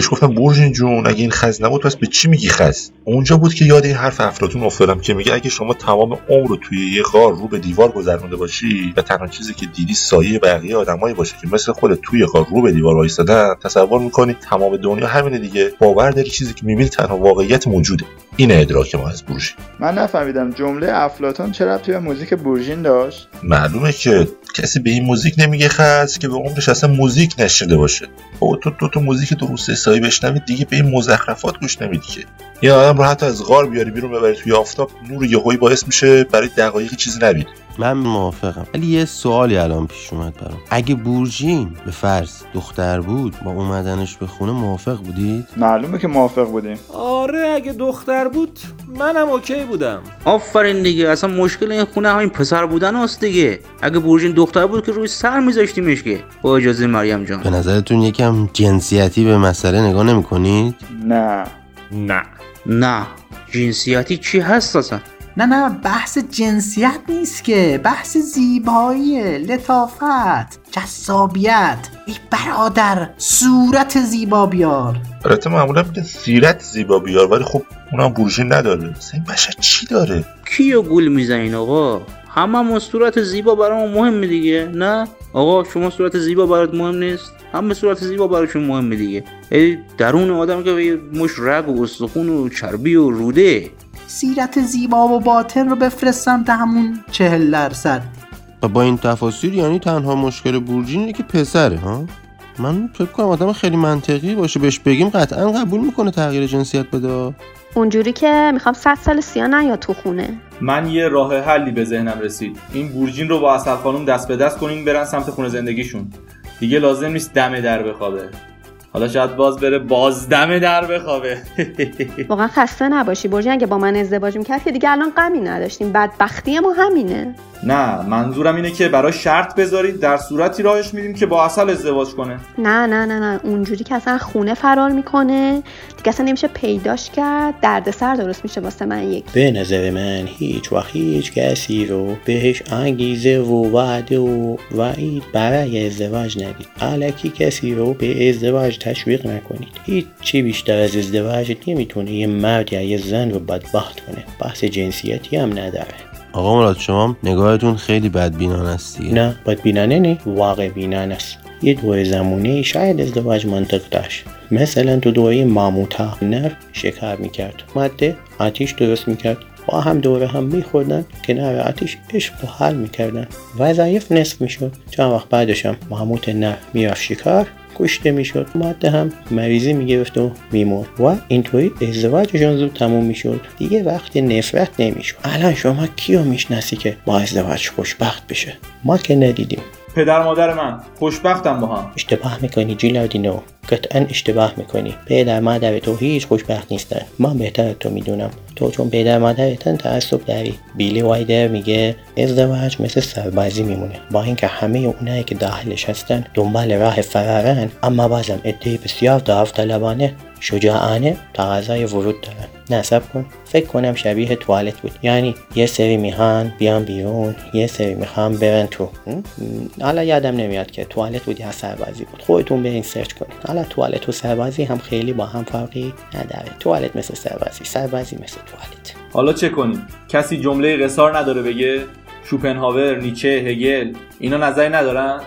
بهش گفتم برژین جون اگه این خز نبود پس به چی میگی خز؟ اونجا بود که یاد این حرف افلاطون افتادم که میگه اگه شما تمام عمر رو توی یه غار رو به دیوار گذرونده باشی و تنها چیزی که دیدی سایه بقیه آدمایی باشه که مثل خود توی غار رو به دیوار وایسادن تصور می‌کنی تمام دنیا همینه دیگه. باور داری چیزی که می‌بینی تنها واقعیت موجوده. این ادراک ما از برژین من نفهمیدم جمله افلاتون چرا توی موزیک بورژین داشت؟ معلومه که کسی به این موزیک نمیگه خز که به عمرش اصلا موزیک نشنیده باشه. بابا تو دو تا موزیک درست حسابی بشنوید دیگه به این مزخرفات گوش نمیدی که. یه آدم رو حتی از غار بیاری بیرون ببری توی آفتاب نور یهویی باعث میشه برای دقایقی چیزی نبینی. من موافقم. ولی یه سوالی الان پیش اومد برام. اگه بورژین به فرض دختر بود با اومدنش به خونه موافق بودید؟ معلومه که موافق بودیم. آره اگه دختر بود منم اوکی بودم. آفرین دیگه اصلا مشکل این خونه همین پسر بودن است دیگه. اگه بورژین دختر بود که روی سر میذاشتیمش که. با اجازه مریم جان. به نظرتون یکم جنسیتی به مسئله نگاه نمی‌کنید؟ نه. نه. نه. جنسیتی چی هست اصلا؟ نه نه بحث جنسیت نیست که بحث زیبایی لطافت جذابیت. ای برادر صورت زیبا بیار. البته معمولا میگن سیرت زیبا بیار ولی خب اونم بورژین نداره. مثلا این بشر چی داره؟ کیو گول می‌زنین آقا؟ همه صورت زیبا برامون مهمه دیگه نه؟ آقا شما صورت زیبا برات مهم نیست؟ همه صورت زیبا براشون مهمه دیگه. ای درون آدم که مش رگ و استخون و چربی و روده. سیرت زیبا و باطن رو بفرستم تا همون چهل درصد. و با این تفاصیل یعنی تنها مشکل بورژین اینه که پسره ها؟ من فکر کنم آدم خیلی منطقی باشه بهش بگیم قطعا قبول می‌کنه تغییر جنسیت بده. اونجوری که می‌خوام صد سال سیا نیا تو خونه. من یه راه حلی به ذهنم رسید. این بورژین رو با اصل خانم دست به دست کنین برن سمت خونه زندگیشون. دیگه لازم نیست دم در بخوابه. حالا شاید باز بره بازدم در بخوابه. واقعا خسته نباشی برجین اگه با من ازدواج می‌کرد که دیگه الان غمی نداشتیم. بدبختی ما همینه. نه منظورم اینه که برای شرط بذارید در صورتی راهش میدیم که با اصل ازدواج کنه. نه نه نه نه. اونجوری که اصلا خونه فرار می‌کنه دیگه اصلا نمیشه پیداش کرد. دردسر درست میشه واسه من یک. به نظر من هیچ وقت هیچ کسی رو بهش انگیزه و وعده و وعید برای ازدواج ندید. علکی کسی رو به ازدواج تشویق نکنید. هیچ چی بیشتر از ازدواج نمی‌تونه یه مرد یا یه زن رو بدبخت کنه. بحث جنسیتی هم نداره. آقا مراد شما نگاهتون خیلی بدبینانه است دیگه. نه بدبینانه نی واقع بینانه است. یه دوره زمانی شاید ازدواج منطق داشت. مثلا تو دوره ماموتا نر شکر می‌کرد. ماده آتیش درست می‌کرد. با هم دوره هم میخوردن کنار آتیش عشق رو حل می‌کردن. وظایف نصف می‌شد. چند وقت بعدش هم ماموت نر می‌رفت شکار. کشته می‌شد. ماده هم مریضی می‌گرفت و میمرد. و اینطوری ازدواجشون زود تموم می‌شد. دیگه وقت نفرت نمی‌شد. الان شما کیو می‌شناسی که با ازدواج خوشبخت بشه؟ ما که ندیدیم. پدر مادر من خوشبختم با هم. اشتباه می‌کنی جیلاردینو قطعا اشتباه می‌کنی. پدر مادر تو هیچ خوشبخت نیستن. من بهتر تو می‌دونم. تو چون پدر مادرتن تعصب داری. بیلی وایدر میگه ازدواج مثل سربازی میمونه. با اینکه همه اونایی که داخلش هستن دنبال راه فرارن اما بازم عده بسیار داوطلبانه. شجاعانه تقاضای ورود دارن. نصب کن. فکر کنم شبیه توالت بود. یعنی یه سری می‌خوان بیان بیرون یه سری می‌خوان برن تو? حالا یادم نمیاد که توالت بود یا سربازی بود. خودتون برین سرچ کنید حالا توالت و سربازی هم خیلی با هم فرقی نداره. توالت مثل سربازی سربازی مثل توالت. حالا چه کنیم؟ کسی جمله قصار نداره بگه؟ شوپنهاور نیچه هگل اینا نظری ندارن؟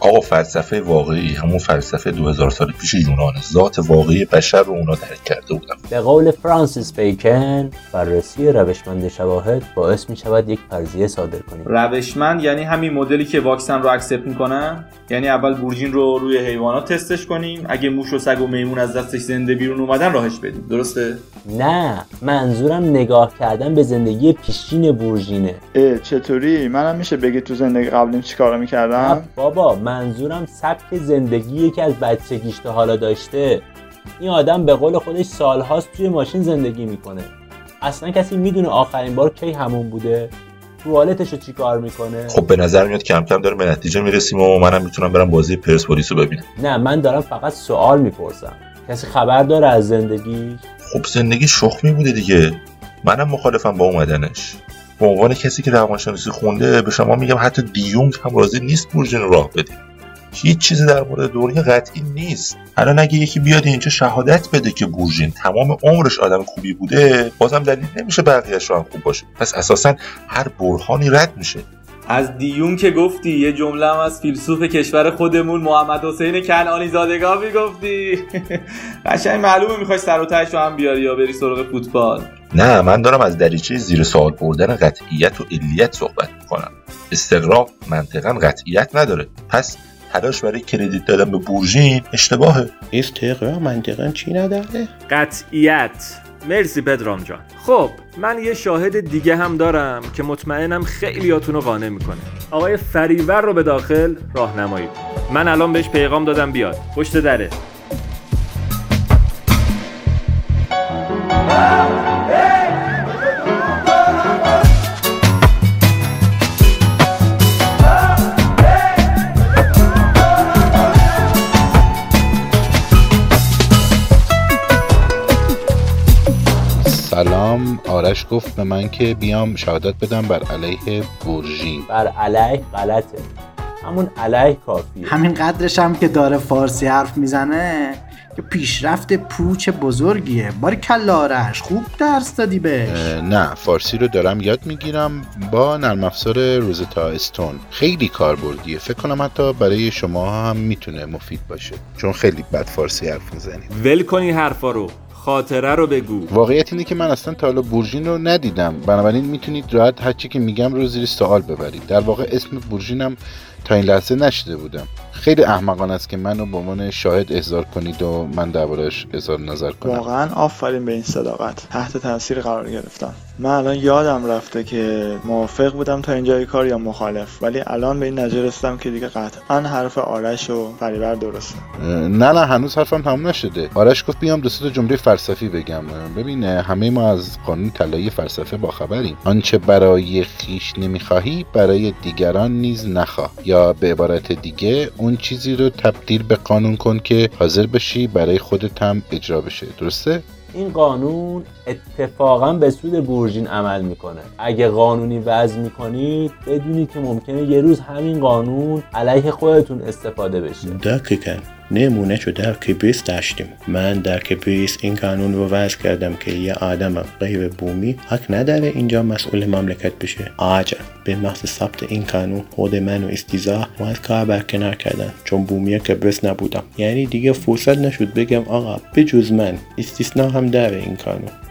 آقا فلسفه واقعی همون فلسفه 2000 سال پیش یونانه ذات واقعی بشر رو اونا درک کرده بودن. به قول فرانسیس بیکن بررسی روشمند شواهد باعث می شود یک فرضیه صادر کنیم. روشمند یعنی همین مدلی که واکسن رو اکسپت می‌کنن یعنی اول بورژین رو روی حیوانات تستش کنیم. اگه موش و سگ و میمون از دستش زنده بیرون اومدن راهش بدیم. درسته؟ نه منظورم نگاه کردن به زندگی پیشین بورژینه چطوری؟ منم میشه بگی تو زندگی قبلیم چیکارا می‌کردم بابا منظورم سبک زندگی که از بچگیش تا حالا داشته. این آدم به قول خودش سالهاست توی ماشین زندگی می‌کنه. اصلا کسی می‌دونه آخرین بار کی همون بوده؟ توالتش رو چی کار می‌کنه؟ خب به نظر میاد کم کم داره به نتیجه می‌رسیم و منم می‌تونم برم بازی پرسپولیس رو ببینم. نه من دارم فقط سوال می‌پرسم. کسی خبر داره از زندگی؟ خب زندگی شخمی بوده دیگه. منم مخالفم با اومدنش. به عنوان کسی که روانشناسی خونده به شما میگم حتی دیونگ هم راضی نیست بورژین راه بده. هیچ چیزی در مورد دنیا قطعی نیست. الان اگه یکی بیاد اینجا شهادت بده که بورژین تمام عمرش آدم خوبی بوده بازم دلیل نمیشه بقیهش رو هم خوب باشه. پس اساسا هر برهانی رد میشه. از دیون که گفتی یه جمله هم از فیلسوف کشور خودمون محمد حسین کنعانی زادگاه می‌گفتی. قشنگ معلومه می‌خوای سر و تهش رو هم بیاری یا بری سراغ فوتبال. نه من دارم از دریچه زیر سوال بردن قطعیت و علیت صحبت می‌کنم. استقراق منطقا قطعیت نداره. پس تلاش برای کردیت دادن به بورژین اشتباهه. استقرار منطقا چی نداره؟ قطعیت. مرسی پدرام جان. خب من یه شاهد دیگه هم دارم که مطمئنم خیلیاتون رو قانع می‌کنه. آقای فریور رو به داخل راهنمایی من الان بهش پیغام دادم بیاد. پشت دره. آرش گفت به من که بیام شهادت بدم بر علیه بورژین بر علیه غلطه. همون علیه کافیه. همین قدرش هم که داره فارسی حرف می‌زنه که پیشرفت پوچ بزرگیه. باری کلا آرش خوب درس دادی بهش. نه فارسی رو دارم یاد می‌گیرم با نرم افزار روزتا استون. خیلی کاربردیه. فکر کنم حتی برای شما هم می‌تونه مفید باشه چون خیلی بد فارسی حرف می‌زنی ول کنی حرفا رو. خاطره رو بگو. واقعیت اینه که من اصلا تا حالا بورژین رو ندیدم. بنابراین می‌تونید راحت هرچی که میگم رو زیر سوال ببرید. در واقع اسم بورژینم تا این لحظه نشده بودم. خیلی احمقانه است که منو به عنوان شاهد احضار کنید و من دربارش اظهار نظر کنم. واقعا آفرین به این صداقت. تحت تاثیر قرار گرفتم. من الان یادم رفته که موافق بودم تا اینجای کار یا مخالف ولی الان به این نتیجه رسیدم که دیگه قطعا حرف آرش و فریبر درسته. نه نه هنوز حرفم تموم نشده. آرش گفت بیام دو سه تا جمله فلسفی بگم. ببین همه ما از قانون طلایی فلسفه باخبریم. آنچه برای خیش نمی‌خواهی برای دیگران نیز نخواه. یا به عبارت دیگه اون چیزی رو تبدیل به قانون کن که حاضر بشی برای خودت هم اجرا بشه. درسته؟ این قانون اتفاقا به سود بورژین عمل می‌کنه. اگه قانونی وضع می‌کنید بدونید که ممکنه یه روز همین قانون علیه خودتون استفاده بشه. دقیقا. نمونهشو در کبریس داشتیم. من در کبریس این قانون رو وضع کردم که یه آدم غیر بومی حق نداره اینجا مسئول مملکت بشه. آجا به محض ثبت این قانون خود من و استیزا ما از کار برکنار کردن. چون بومی کبریس نبودم. یعنی دیگه فرصت نشد بگم آقا بجز من استثنا هم داره این قانون.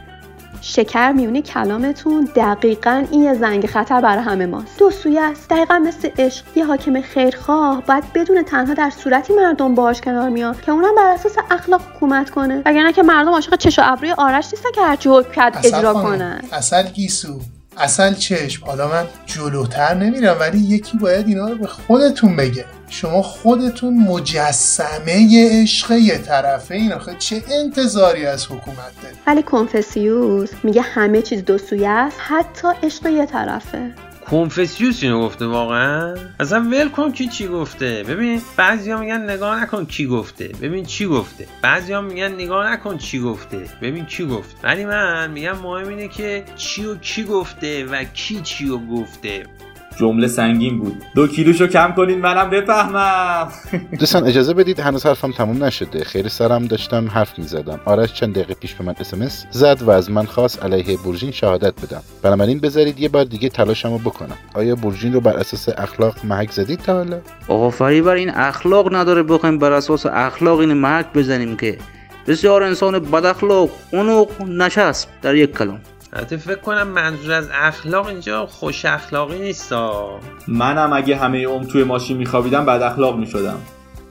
شکر میونه کلامتون. دقیقا این یه زنگ خطر برای همه ماست. دو سویه است. دقیقا مثل عشق. یه حاکم خیرخواه. باید بدون تنها در صورتی مردم باهاش کنار میاد که اونم بر اساس اخلاق حکومت کنه. وگرنه که مردم عاشق چش و ابروی آرش نیستن که هرچی حکم کرد اجرا کنن. اصل گیسو. اصل چشم. حالا من جلوتر نمیرم ولی یکی باید اینا رو به خودتون بگه. شما خودتون مجسمه عشق یه طرفه این آخه چه انتظاری از حکومت دارید؟ ولی کنفسیوس میگه همه چیز دو سویه است حتی عشق یه طرفه. کنفسیوس اینو گفته واقعا؟ اصلا ول کن کی چی گفته. ببین بعضیا میگن نگاه نکن کی گفته. ببین چی گفته. بعضیا میگن نگاه نکن چی گفته. ببین کی گفت. ولی من میگم مهم اینه که چی و کی گفته و کی چی و گفته. جمله سنگین بود. دو کیلوشو کم کنین منم بفهمم. دوستان اجازه بدید هنوز حرفم تموم نشده. خیر سرم داشتم حرف می‌زدم. آرش چند دقیقه پیش به من اسمس زد و از من خواست علیه بورژین شهادت بدم. بنابراین بذارید یه بار دیگه تلاشمو بکنم. آیا بورژین رو بر اساس اخلاق محک زدید تا حالا؟ آقا فریبر این اخلاق نداره بخوایم بر اساس اخلاق این محک بزنیم که بسیار انسان بد اخلاق اونو نشست در یک کلام. البته فکر کنم منظور از اخلاق اینجا خوش اخلاقی نیستا. منم اگه همه عمر توی ماشین میخوابیدم بد اخلاق می‌شدم.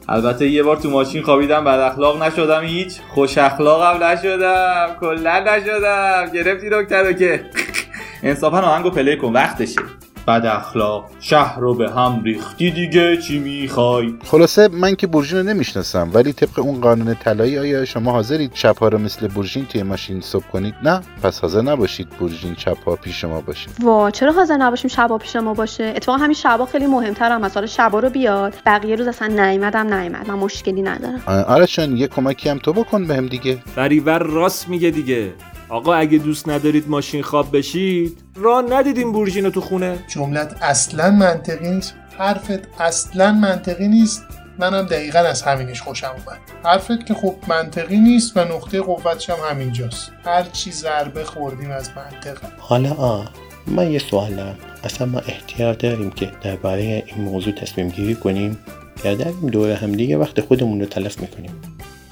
البته یه بار تو ماشین خوابیدم بد اخلاق نشدم هیچ خوش اخلاقم نشدم کلا نشدم. گرفتی دکتر که. انصافا آهنگو پلی کن وقتشه. بد اخلاق شهر رو به هم ریختی دیگه چی می‌خوای؟ خلاصه من که بورژین رو نمی‌شناسم ولی طبق اون قانون طلایی آیا شما حاضرید شبها رو مثل بورژین توی ماشین صبح کنید؟ نه پس حاضر نباشید بورژین شبها پیش شما باشه. وا چرا حاضر نباشیم شبا پیش ما باشه؟ اتفاقا همین شبا خیلی مهمتر هم مثلا شبا رو بیاد بقیه روز اصلا نیومدم نیومد. من مشکلی ندارم. آرشان یه کمکی هم تو بکن بهم دیگه. فریور راست میگه دیگه. آقا اگه دوست ندارید ماشین خواب بشید. راه ندیدیم بورژین رو تو خونه. جملت اصلا منطقی نیست. حرفت اصلا منطقی نیست. منم دقیقا از همینش خوشم اومد. حرفت که خب منطقی نیست و نقطه قوتش هم همینجاست. هر چی ضربه خوردیم از منطق حالا آ من یه سوال دارم. اصلا ما احتیاج داریم که درباره این موضوع تصمیم گیری کنیم. یا داریم دور هم دیگه وقت خودمون رو تلف می‌کنیم.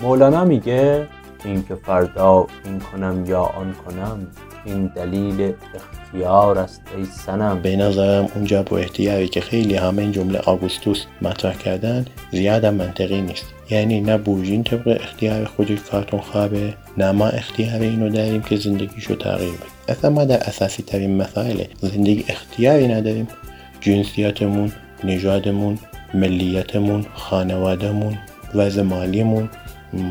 مولانا میگه این که فردا این کنم یا آن کنم این دلیل اختیار است ای سنم به نظرم اونجا با احتیاری که خیلی همه این جمله آگوستوس مطرح کردن زیادم منطقی نیست. یعنی نه بورژین طبق اختیار خودش کارتون خوابه نه ما اختیار اینو داریم که زندگیشو تغییر بدیم. اصلا ما در اساسی ترین مسائل زندگی اختیاری نداریم. جنسیتمون نژادمون ملیتمون خانوادهمون وضع مالیمون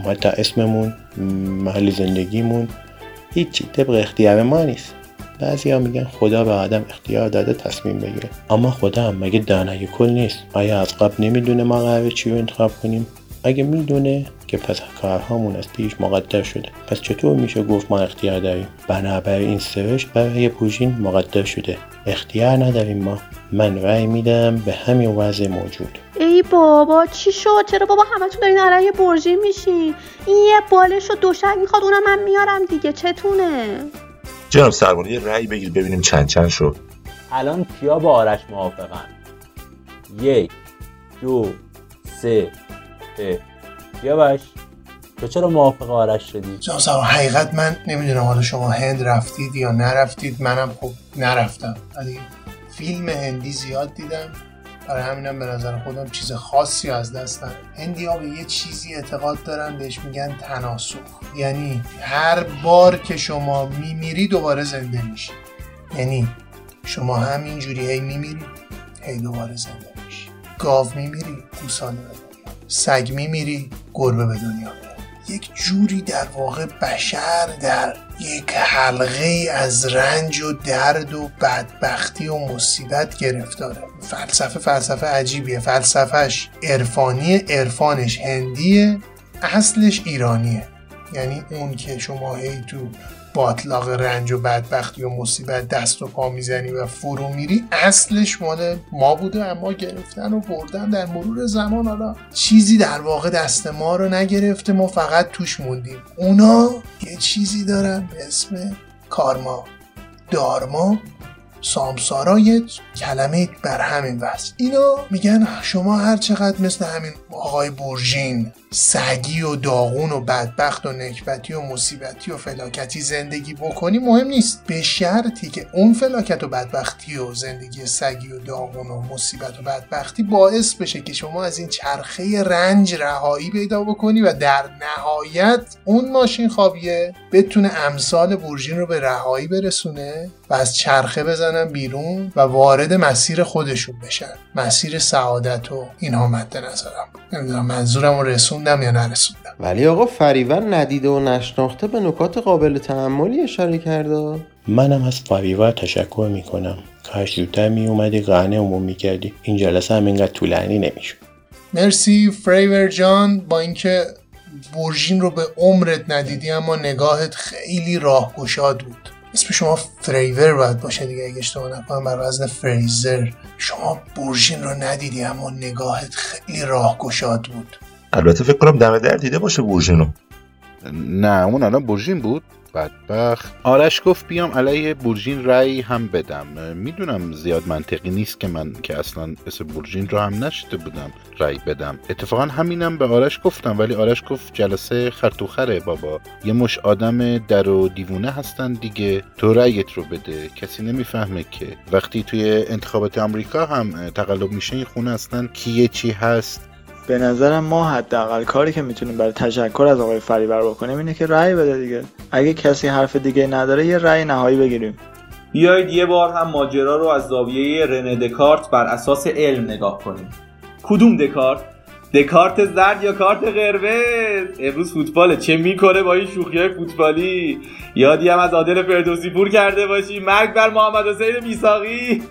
حتی اسممون. محل زندگیمون هیچی طبق اختیار ما نیست. بعضی ها میگن خدا به آدم اختیار داده تصمیم بگیره. اما خدا هم مگه دانای کل نیست؟ آیا از قبل نمی‌دونه ما قراره چی رو انتخاب کنیم؟ اگه می‌دونه که پس کارهامون از پیش مقدر شده. پس چطور میشه گفت ما اختیار داریم؟ بنابراین این سرشت برای پوشین مقدر شده. اختیار نداریم ما. من رأی میدم به همین وضع موجود. ای بابا چی شد؟ چرا بابا همتون دارین علیه برژین میشین؟ این یه بالش و دوشک می‌خواد اونم من میارم دیگه چتونه؟ جناب سربان یه رأی بگیر ببینیم چند چند شد. الان کیا با آرش موافقن؟ یک دو سه اه. کیا باش؟ تو چرا موافق آرش شدی؟ جناب سربان حقیقت من نمی‌دونم حالا شما هند رفتید یا نرفتید منم خب نرفتم. ولی فیلم هندی زیاد دیدم. برای همینم به نظر خودم چیز خاصی از دست نداره هندی ها به یه چیزی اعتقاد دارن بهش میگن تناسخ. یعنی هر بار که شما میمیری دوباره زنده میشی. یعنی شما همینجوری هی میمیری هی دوباره زنده میشی. گاو میمیری گوساله به دنیا. سگ میمیری گربه به دنیا یک جوری در واقع بشر در یک حلقه از رنج و درد و بدبختی و مصیبت گرفتاره. فلسفه فلسفه عجیبیه. فلسفهش عرفانی عرفانش هندیه اصلش ایرانیه. یعنی اون که شما هی تو باطلاق رنج و بدبختی و مصیبت دست و پا می‌زنی و فرو میری اصلش مال ما بوده اما گرفتن و بردن در مرور زمان. حالا چیزی در واقع دست ما رو نگرفته ما فقط توش موندیم. اونا یه چیزی دارن به اسم کارما. دارما سامسارا یه کلمه بر همین وصل. اینا میگن شما هر چقدر مثل همین آقای بورژین سگی و داغون و بدبخت و نکبتی و مصیبتی و فلاکتی زندگی بکنی مهم نیست. به شرطی که اون فلاکت و بدبختی و زندگی سگی و داغون و مصیبت و بدبختی باعث بشه که شما از این چرخه رنج رهایی پیدا بکنی و در نهایت اون ماشین خوابیه بتونه امثال بورژین رو به رهایی برسونه و از چرخه بزنن بیرون و وارد مسیر خودشون بشن. مسیر سعادت و اینها مد نظرم. نمی‌دونم منظورم رو رسوندم یا نرسوندم. ولی آقا فریور ندیده و نشناخته به نکات قابل تحملی اشاره کرده. منم از فریور تشکر می‌کنم. کاش زودتر میومدی قهنه عموم می‌کردی. این جلسه هم اینقدر طولانی نمی‌شد. مرسی فریور جان با اینکه بورژین رو به عمرت ندیدی اما نگاهت خیلی راهگشاد بود. اسم شما فریور باید باشه دیگه اگه اشتباه نکنم بر وزن فریزر. شما بورژین رو ندیدی اما نگاهت خیلی راهگشاد بود. البته فکر کنم دم در دیده باشه بورژینو نه اون الان بورژین بود؟ بدبخت. آرش گفت بیام علیه بورژین رأی هم بدم. می‌دونم زیاد منطقی نیست که من که اصلا اسم بورژین رو هم نشده بودم رأی بدم. اتفاقا همینم به آرش گفتم ولی آرش گفت جلسه خرطوخره بابا. یه مش آدم در و دیوونه هستن دیگه. تو رأیت رو بده. کسی نمی‌فهمه که. وقتی توی انتخابات آمریکا هم تقلب میشه این خونه اصلا کیه چی هست؟ به نظرم ما حداقل کاری که می‌تونیم برای تشکر از آقای فریبر بکنیم اینه که رأی بده دیگه. اگه کسی حرف دیگه نداره یه رأی نهایی بگیریم. بیایید یه بار هم ماجرا رو از زاویه رنه دکارت بر اساس علم نگاه کنیم. کدوم دکارت؟ دکارت زرد یا کارت قرمز؟ امروز فوتباله چه می‌کنه با این شوخی های فوتبالی؟ یادی هم از عادل فردوسی پور کرده باشی. مرگ بر محمد حسین میساقی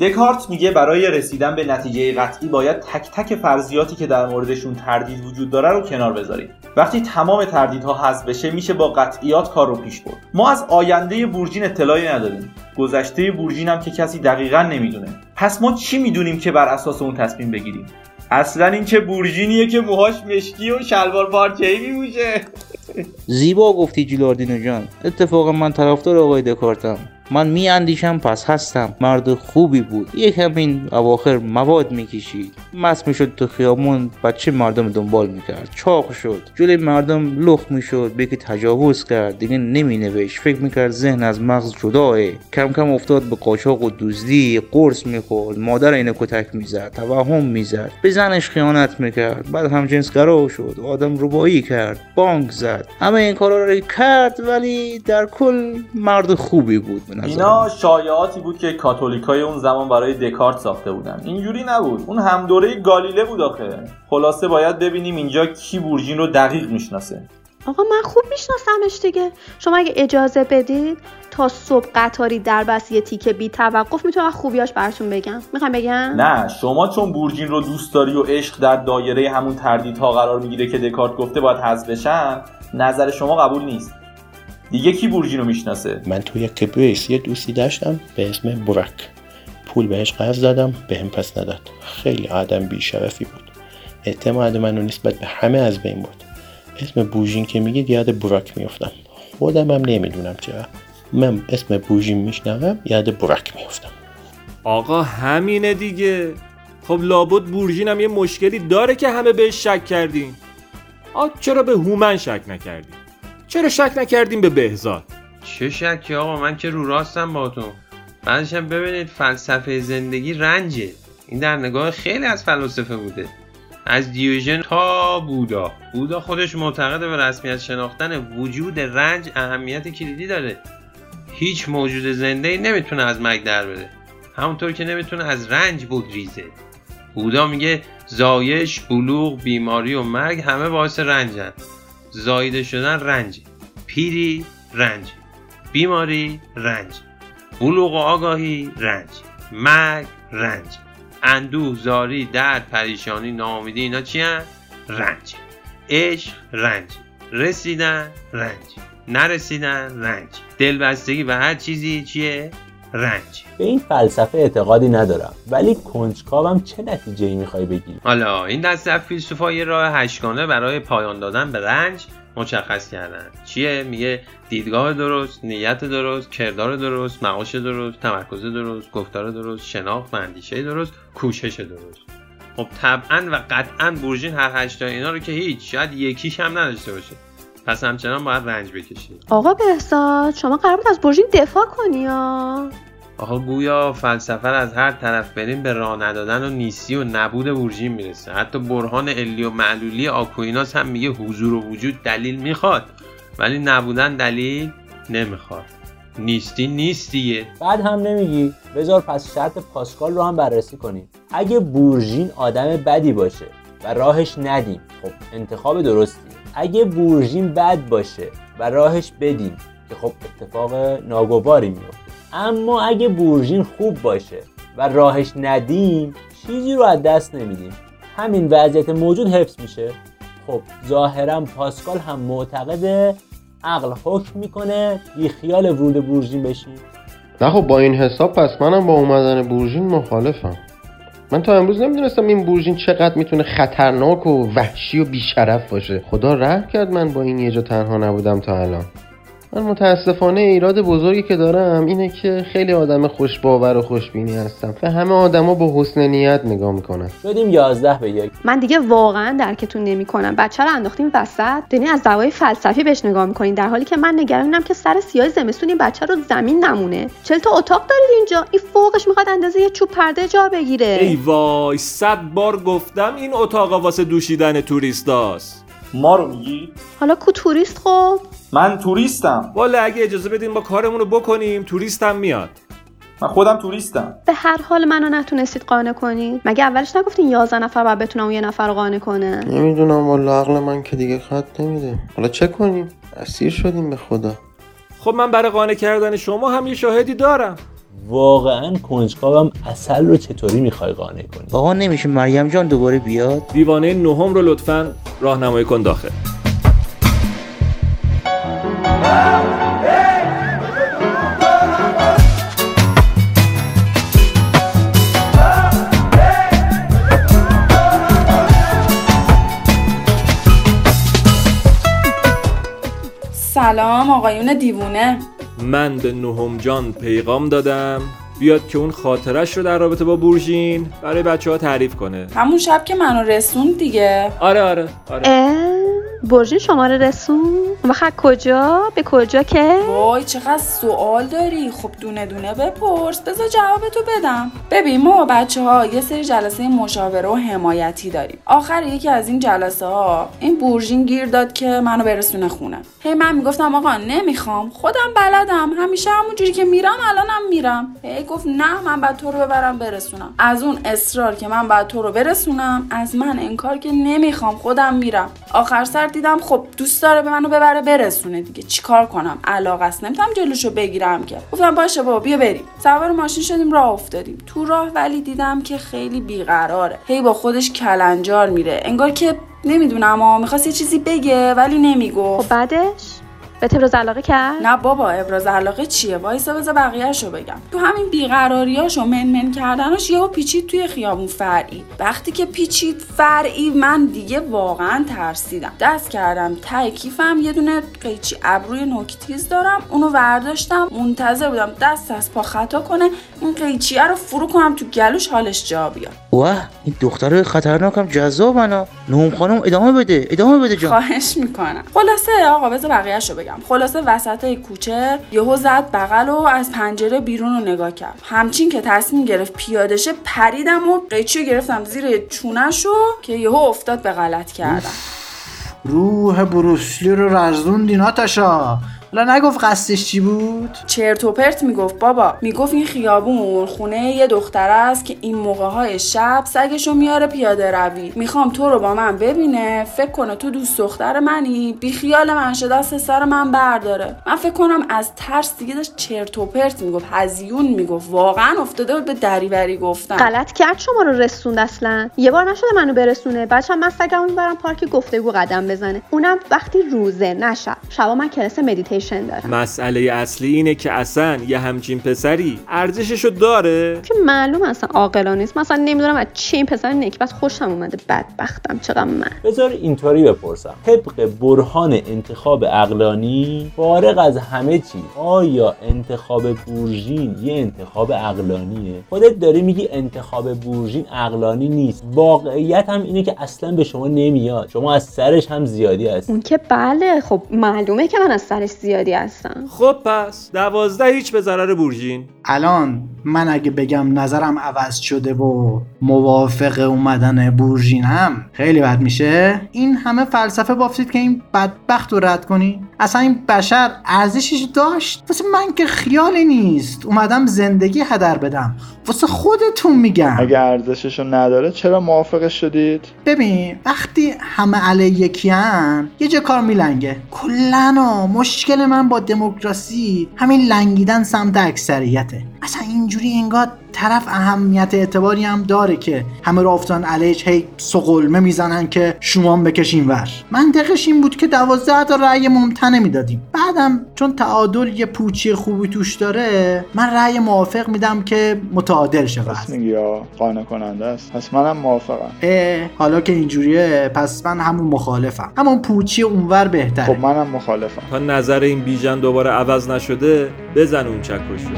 دکارت میگه برای رسیدن به نتیجه قطعی باید تک تک فرضیاتی که در موردشون تردید وجود داره رو کنار بذاریم. وقتی تمام تردیدها حذف بشه میشه با قطعیات کار رو پیش برد. ما از آینده بورژین اطلاعی نداریم. گذشته بورژین هم که کسی دقیقا نمی‌دونه. پس ما چی می‌دونیم که بر اساس اون تصمیم بگیریم؟ اصلا این چه بورژینیه که موهاش مشکی و شلوار پارچه‌ای میموشه زیبا گفتی جیلاردینو جان. اتفاقا من طرفدار آقای دکارتم. من می اندیشم پس هستم. مرد خوبی بود. یک همین اواخر مواد می‌کشید. مست می‌شد تو خیابون بچه مردم دنبال می‌کرد. چاق شد. جلوی مردم لخ می‌شد. به که تجاوز کرد. دیگه نمی نوشت فکر می‌کرد ذهن از مغز جداه. کم کم افتاد به قاچاق و دزدی. قرص می‌خورد. مادر اینو کتک می‌زد. توهم می‌زد. به زنش خیانت می‌کرد. بعد هم جنسگرا شد. آدم روبایی کرد. بانک زد. همه این کارا رو کرد ولی در کل مرد خوبی بود. نظر اینا شایعاتی بود که کاتولیکای اون زمان برای دکارت ساخته بودن. اینجوری نبود. اون هم دوره گالیله بود آخه. خلاصه باید ببینیم اینجا کی بورژین رو دقیق می‌شناسه. آقا من خوب میشناسمش دیگه. شما اگه اجازه بدید تا صبح قطاری در بس یه تیکه بی توقف می‌تونم خوبیاش براتون بگم. می‌خوام بگم؟ نه شما چون بورژین رو دوست داری و عشق در دایره همون تردیدها قرار می‌گیره که دکارت گفته باید حذف بشن نظر شما قبول نیست. دیگه کی بورژین رو می‌شناسه؟ من توی کبریس یه دوستی داشتم به اسم برک پول بهش قرض دادم بهم پس نداد. خیلی آدم بیشرفی بود. اعتماد منو نسبت به همه از بین بود اسم بوژین که میگید یاد براک میفتم خودم هم نمی‌دونم چرا. من اسم بوژین میشنوم یاد براک میفتم آقا همینه دیگه. خب لابد بورژین هم یه مشکلی داره که همه بهش شک کردیم آ چرا به هومن شک نکردیم چرا شک نکردیم به بهزاد؟ چه شکی آقا؟ من که رو راستم باتون بعدش هم ببینید فلسفه زندگی رنجه. این در نگاه خیلی از فلاسفه بوده. از دیوژن تا بودا. بودا خودش معتقد به رسمیت شناختن وجود رنج اهمیت کلیدی داره. هیچ موجود زنده نمی‌تونه از مرگ در بره. همونطور که نمی‌تونه از رنج بگریزه. بودا میگه زایش، بلوغ، بیماری و مرگ همه باعث رنجن. زایده شدن رنج. پیری رنج. بیماری رنج. بلوغ و آگاهی رنج. مرگ رنج. اندوه زاری درد پریشانی ناامیدی اینا چی هن؟ رنج. عشق رنج. رسیدن رنج. نرسیدن رنج. دلبستگی به هر چیزی چیه؟ رنج. به این فلسفه اعتقادی ندارم ولی کنجکاوم چه نتیجه ای می‌خوای بگیری حالا این دسته از فیلسوفا یه راه هشتگانه برای پایان دادن به رنج مشخص کردن. چیه؟ میگه دیدگاه درست نیت درست کردار درست معاش درست تمرکز درست گفتار درست شناخت و اندیشه درست کوشش درست. خب طبعا و قطعا بورژین هر هشتا اینا رو که هیچ شاید یکیش هم نداشته باشه. پس همچنان باید رنج بکشید آقا بهزاد شما قرار بود از برژین دفاع کنی یا آقا گویا فلسفه از هر طرف بریم به راه ندادن و نیستی و نبود بورژین می‌رسه. حتی برهان علی و معلولی آکویناس هم میگه حضور و وجود دلیل می‌خواد ولی نبودن دلیل نمی‌خواد. نیستی نیست دیگه بعد هم نمیگی؟ بذار پس شرط پاسکال رو هم بررسی کنیم. اگه بورژین آدم بدی باشه و راهش ندیم خب انتخاب درستی. اگه بورژین بد باشه و راهش بدیم که خب اتفاق ناگواری میفته. اما اگه بورژین خوب باشه و راهش ندیم چیزی رو از دست نمیدیم. همین وضعیت موجود حفظ میشه. خب ظاهرا پاسکال هم معتقده عقل حکم می‌کنه بی خیال ورود بورژین بشیم. نه خب با این حساب پس منم با اومدن بورژین مخالفم. من تا امروز نمی‌دونستم این بورژین چقدر می‌تونه خطرناک و وحشی و بیشرف باشه. خدا رحم کرد من با این یه جا تنها نبودم تا الان. من متاسفانه ایراد بزرگی که دارم اینه که خیلی آدم خوش باور و خوشبینی هستم و همه آدما با حسن نیت نگاه می‌کنن. شدیم 11 به یک. من دیگه واقعا درکتون نمی‌کنم. بچه رو انداختیم وسط. دنی از دوای فلسفی بهش نگاه می‌کنین در حالی که من نگرانم که سر سیاه زمستون این بچه رو زمین نمونه. چل تا اتاق دارید اینجا. این فوقش می‌خواد اندازه یه چوب پرده جا بگیره. ای وای صد بار گفتم این اتاق واسه دوشیدن توریستاست. ما رو میگی؟ حالا کو توریست خب؟ من توریستم. والا اگه اجازه بدیم با کارمون رو بکنیم توریستم میاد. من خودم توریستم. به هر حال منو نتونستید قانع کنید مگه اولش نگفتین 11 نفر باید بتونم اون یه نفر رو قانع کنه نمی‌دونم والا عقل من که دیگه خط نمیده. حالا چه کنیم؟ اسیر شدیم به خدا. خب من برای قانع کردن شما هم یه شاهدی دارم. واقعا کنجکاوم اصل رو چطوری می‌خوای قانع کنی؟ آقا نمیشه مریم جان دوباره بیاد؟ دیوانه نهم رو لطفا راهنمایی کن داخل. سلام آقایون دیوونه. من به نهم جان پیغام دادم. بیاد که اون خاطرش رو در رابطه با بورژین برای بچه ها تعریف کنه. همون شب که منو رسون دیگه. آره آره آره. برژین شما رو رسون بخیر کجا؟ به کجا که؟ وای چقدر سوال داری. خب دونه دونه بپرس. بذار جوابتو بدم. ببین ما بچه ها یه سری جلسه مشاوره و حمایتی داریم. آخر یکی از این جلسه ها این بورژین گیر داد که منو برسونه خونه. هی من می‌گفتم آقا نمی‌خوام. خودم بلدم. همیشه همونجوری که میرم الانم میرم. هی گفت نه من بعد تو رو ببرم برسونم. از اون اصرار که من بعد تو رو برسونم از من انکار که نمی‌خوام خودم میرم. آخر سر دیدم خب دوست داره به منو ببره برسونه دیگه. چیکار کنم؟ علاقه است. نمی‌تونم جلوشو بگیرم که. گفتم باشه بابا بیا بریم. سوار ماشین شدیم راه افتادیم. تو راه ولی دیدم که خیلی بیقراره. هی با خودش کلنجار میره. انگار که نمی‌دونم اما می‌خواست یه چیزی بگه ولی نمی‌گفت. خب بعدش؟ به ابراز علاقه کرد؟ نه بابا ابراز علاقه چیه؟ وایسا بذار بقیه‌شو بگم. تو همین بیقراریاش و منمن کردنش یهو پیچید توی خیابون فرعی. وقتی که پیچید فرعی من دیگه واقعا ترسیدم. دست کردم ته کیفم یه دونه قیچی ابروی نوکتیز دارم اونو ورداشتم منتظر بودم دست از پا خطا کنه این قیچیه رو فرو کنم تو گلوش حالش جا بیاد. واه این دختر خطرناکم جذابن ها نهم خانم ادامه بده ادامه بده جان. خواهش می‌کنم. خلاصه آقا بذار بقیه‌شو بگم. بگم. خلاصه وسط کوچه یهو زد بغل و از پنجره بیرون رو نگاه کرد. همچین که تصمیم گرفت پیاده شه پریدم و قیچی رو گرفتم زیر چونشو که یهو افتاد به غلط کردم. روح بروسلی رو رزوندی ناتاشا حالا نگفت قصدش چی بود؟ چرت و پرت می‌گفت بابا. می‌گفت این خیابون خونه یه دختر است که این موقع های شب سگشو میاره پیاده روی. می‌خوام تو رو با من ببینه. فکر کنه تو دوست دختر منی. بی خیال من شده دست سر من برداره. من فکر کنم از ترس دیگه داشت چرت و پرت می‌گفت هزیون می‌گفت. واقعا افتاده بود به دریوری گفتن. غلط کرد شما رو رسوند اصلا. یه بار نشده منو برسونه. هم من سگمو می‌برم پارک گفتگو قدم بزنه. اونم وقتی روزه نه شب شبا من کلاس مدیتیشن دارم. مسئله اصلی اینه که اصلا یه همچین پسری ارزششو داره؟ که معلوم اصلا عاقلانه نیست. مثلا نمی‌دونم از چی این پسر نکبت خوشم اومده بدبختم. چقدر من. بذار اینطوری بپرسم. طبق برهان انتخاب اقلانی فارغ از همه چی آیا انتخاب بورژین یه انتخاب اقلانیه خودت داری میگی انتخاب بورژین اقلانی نیست. واقعیت هم اینه که اصلا به شما نمیاد. شما از سرش هم زیادی هست اون که بله خب معلومه که من از سرش زیادی هستم. خب پس دوازده هیچ به ضرر بورژین الان من اگه بگم نظرم عوض شده و موافق اومدن بورژینم خیلی بد میشه. این همه فلسفه بافتید که این بدبخت رو رد کنی. اصلا این بشر ارزشش داشت. واسه من که خیالی نیست. اومدم زندگی هدر بدم. واسه خودتون میگم. اگه ارزششو نداره چرا موافقش شدید؟ ببین وقتی همه علیه یکیان یه جا کار میلنگه. کلا مشکل من با دموکراسی همین لنگیدن سمت اکثریته. اصلا اینجوری انگار طرف اهمیت اعتباری هم داره که همه رو افتان علیش هی سقلمه می‌زنن که شما هم بکشین ور. منطقش این بود که دوازده تا رأی ممتنع می‌دادیم. بعدم چون تعادل یه پوچی خوبی توش داره من رأی موافق میدم که متعادل شه پس میگی قانع کننده است؟ پس منم موافقم. اه حالا که اینجوریه پس من همون مخالفم. همون پوچی اونور بهتره. خب منم مخالفم. تا نظر این بیژن دوباره عوض نشده بزن اون چکشو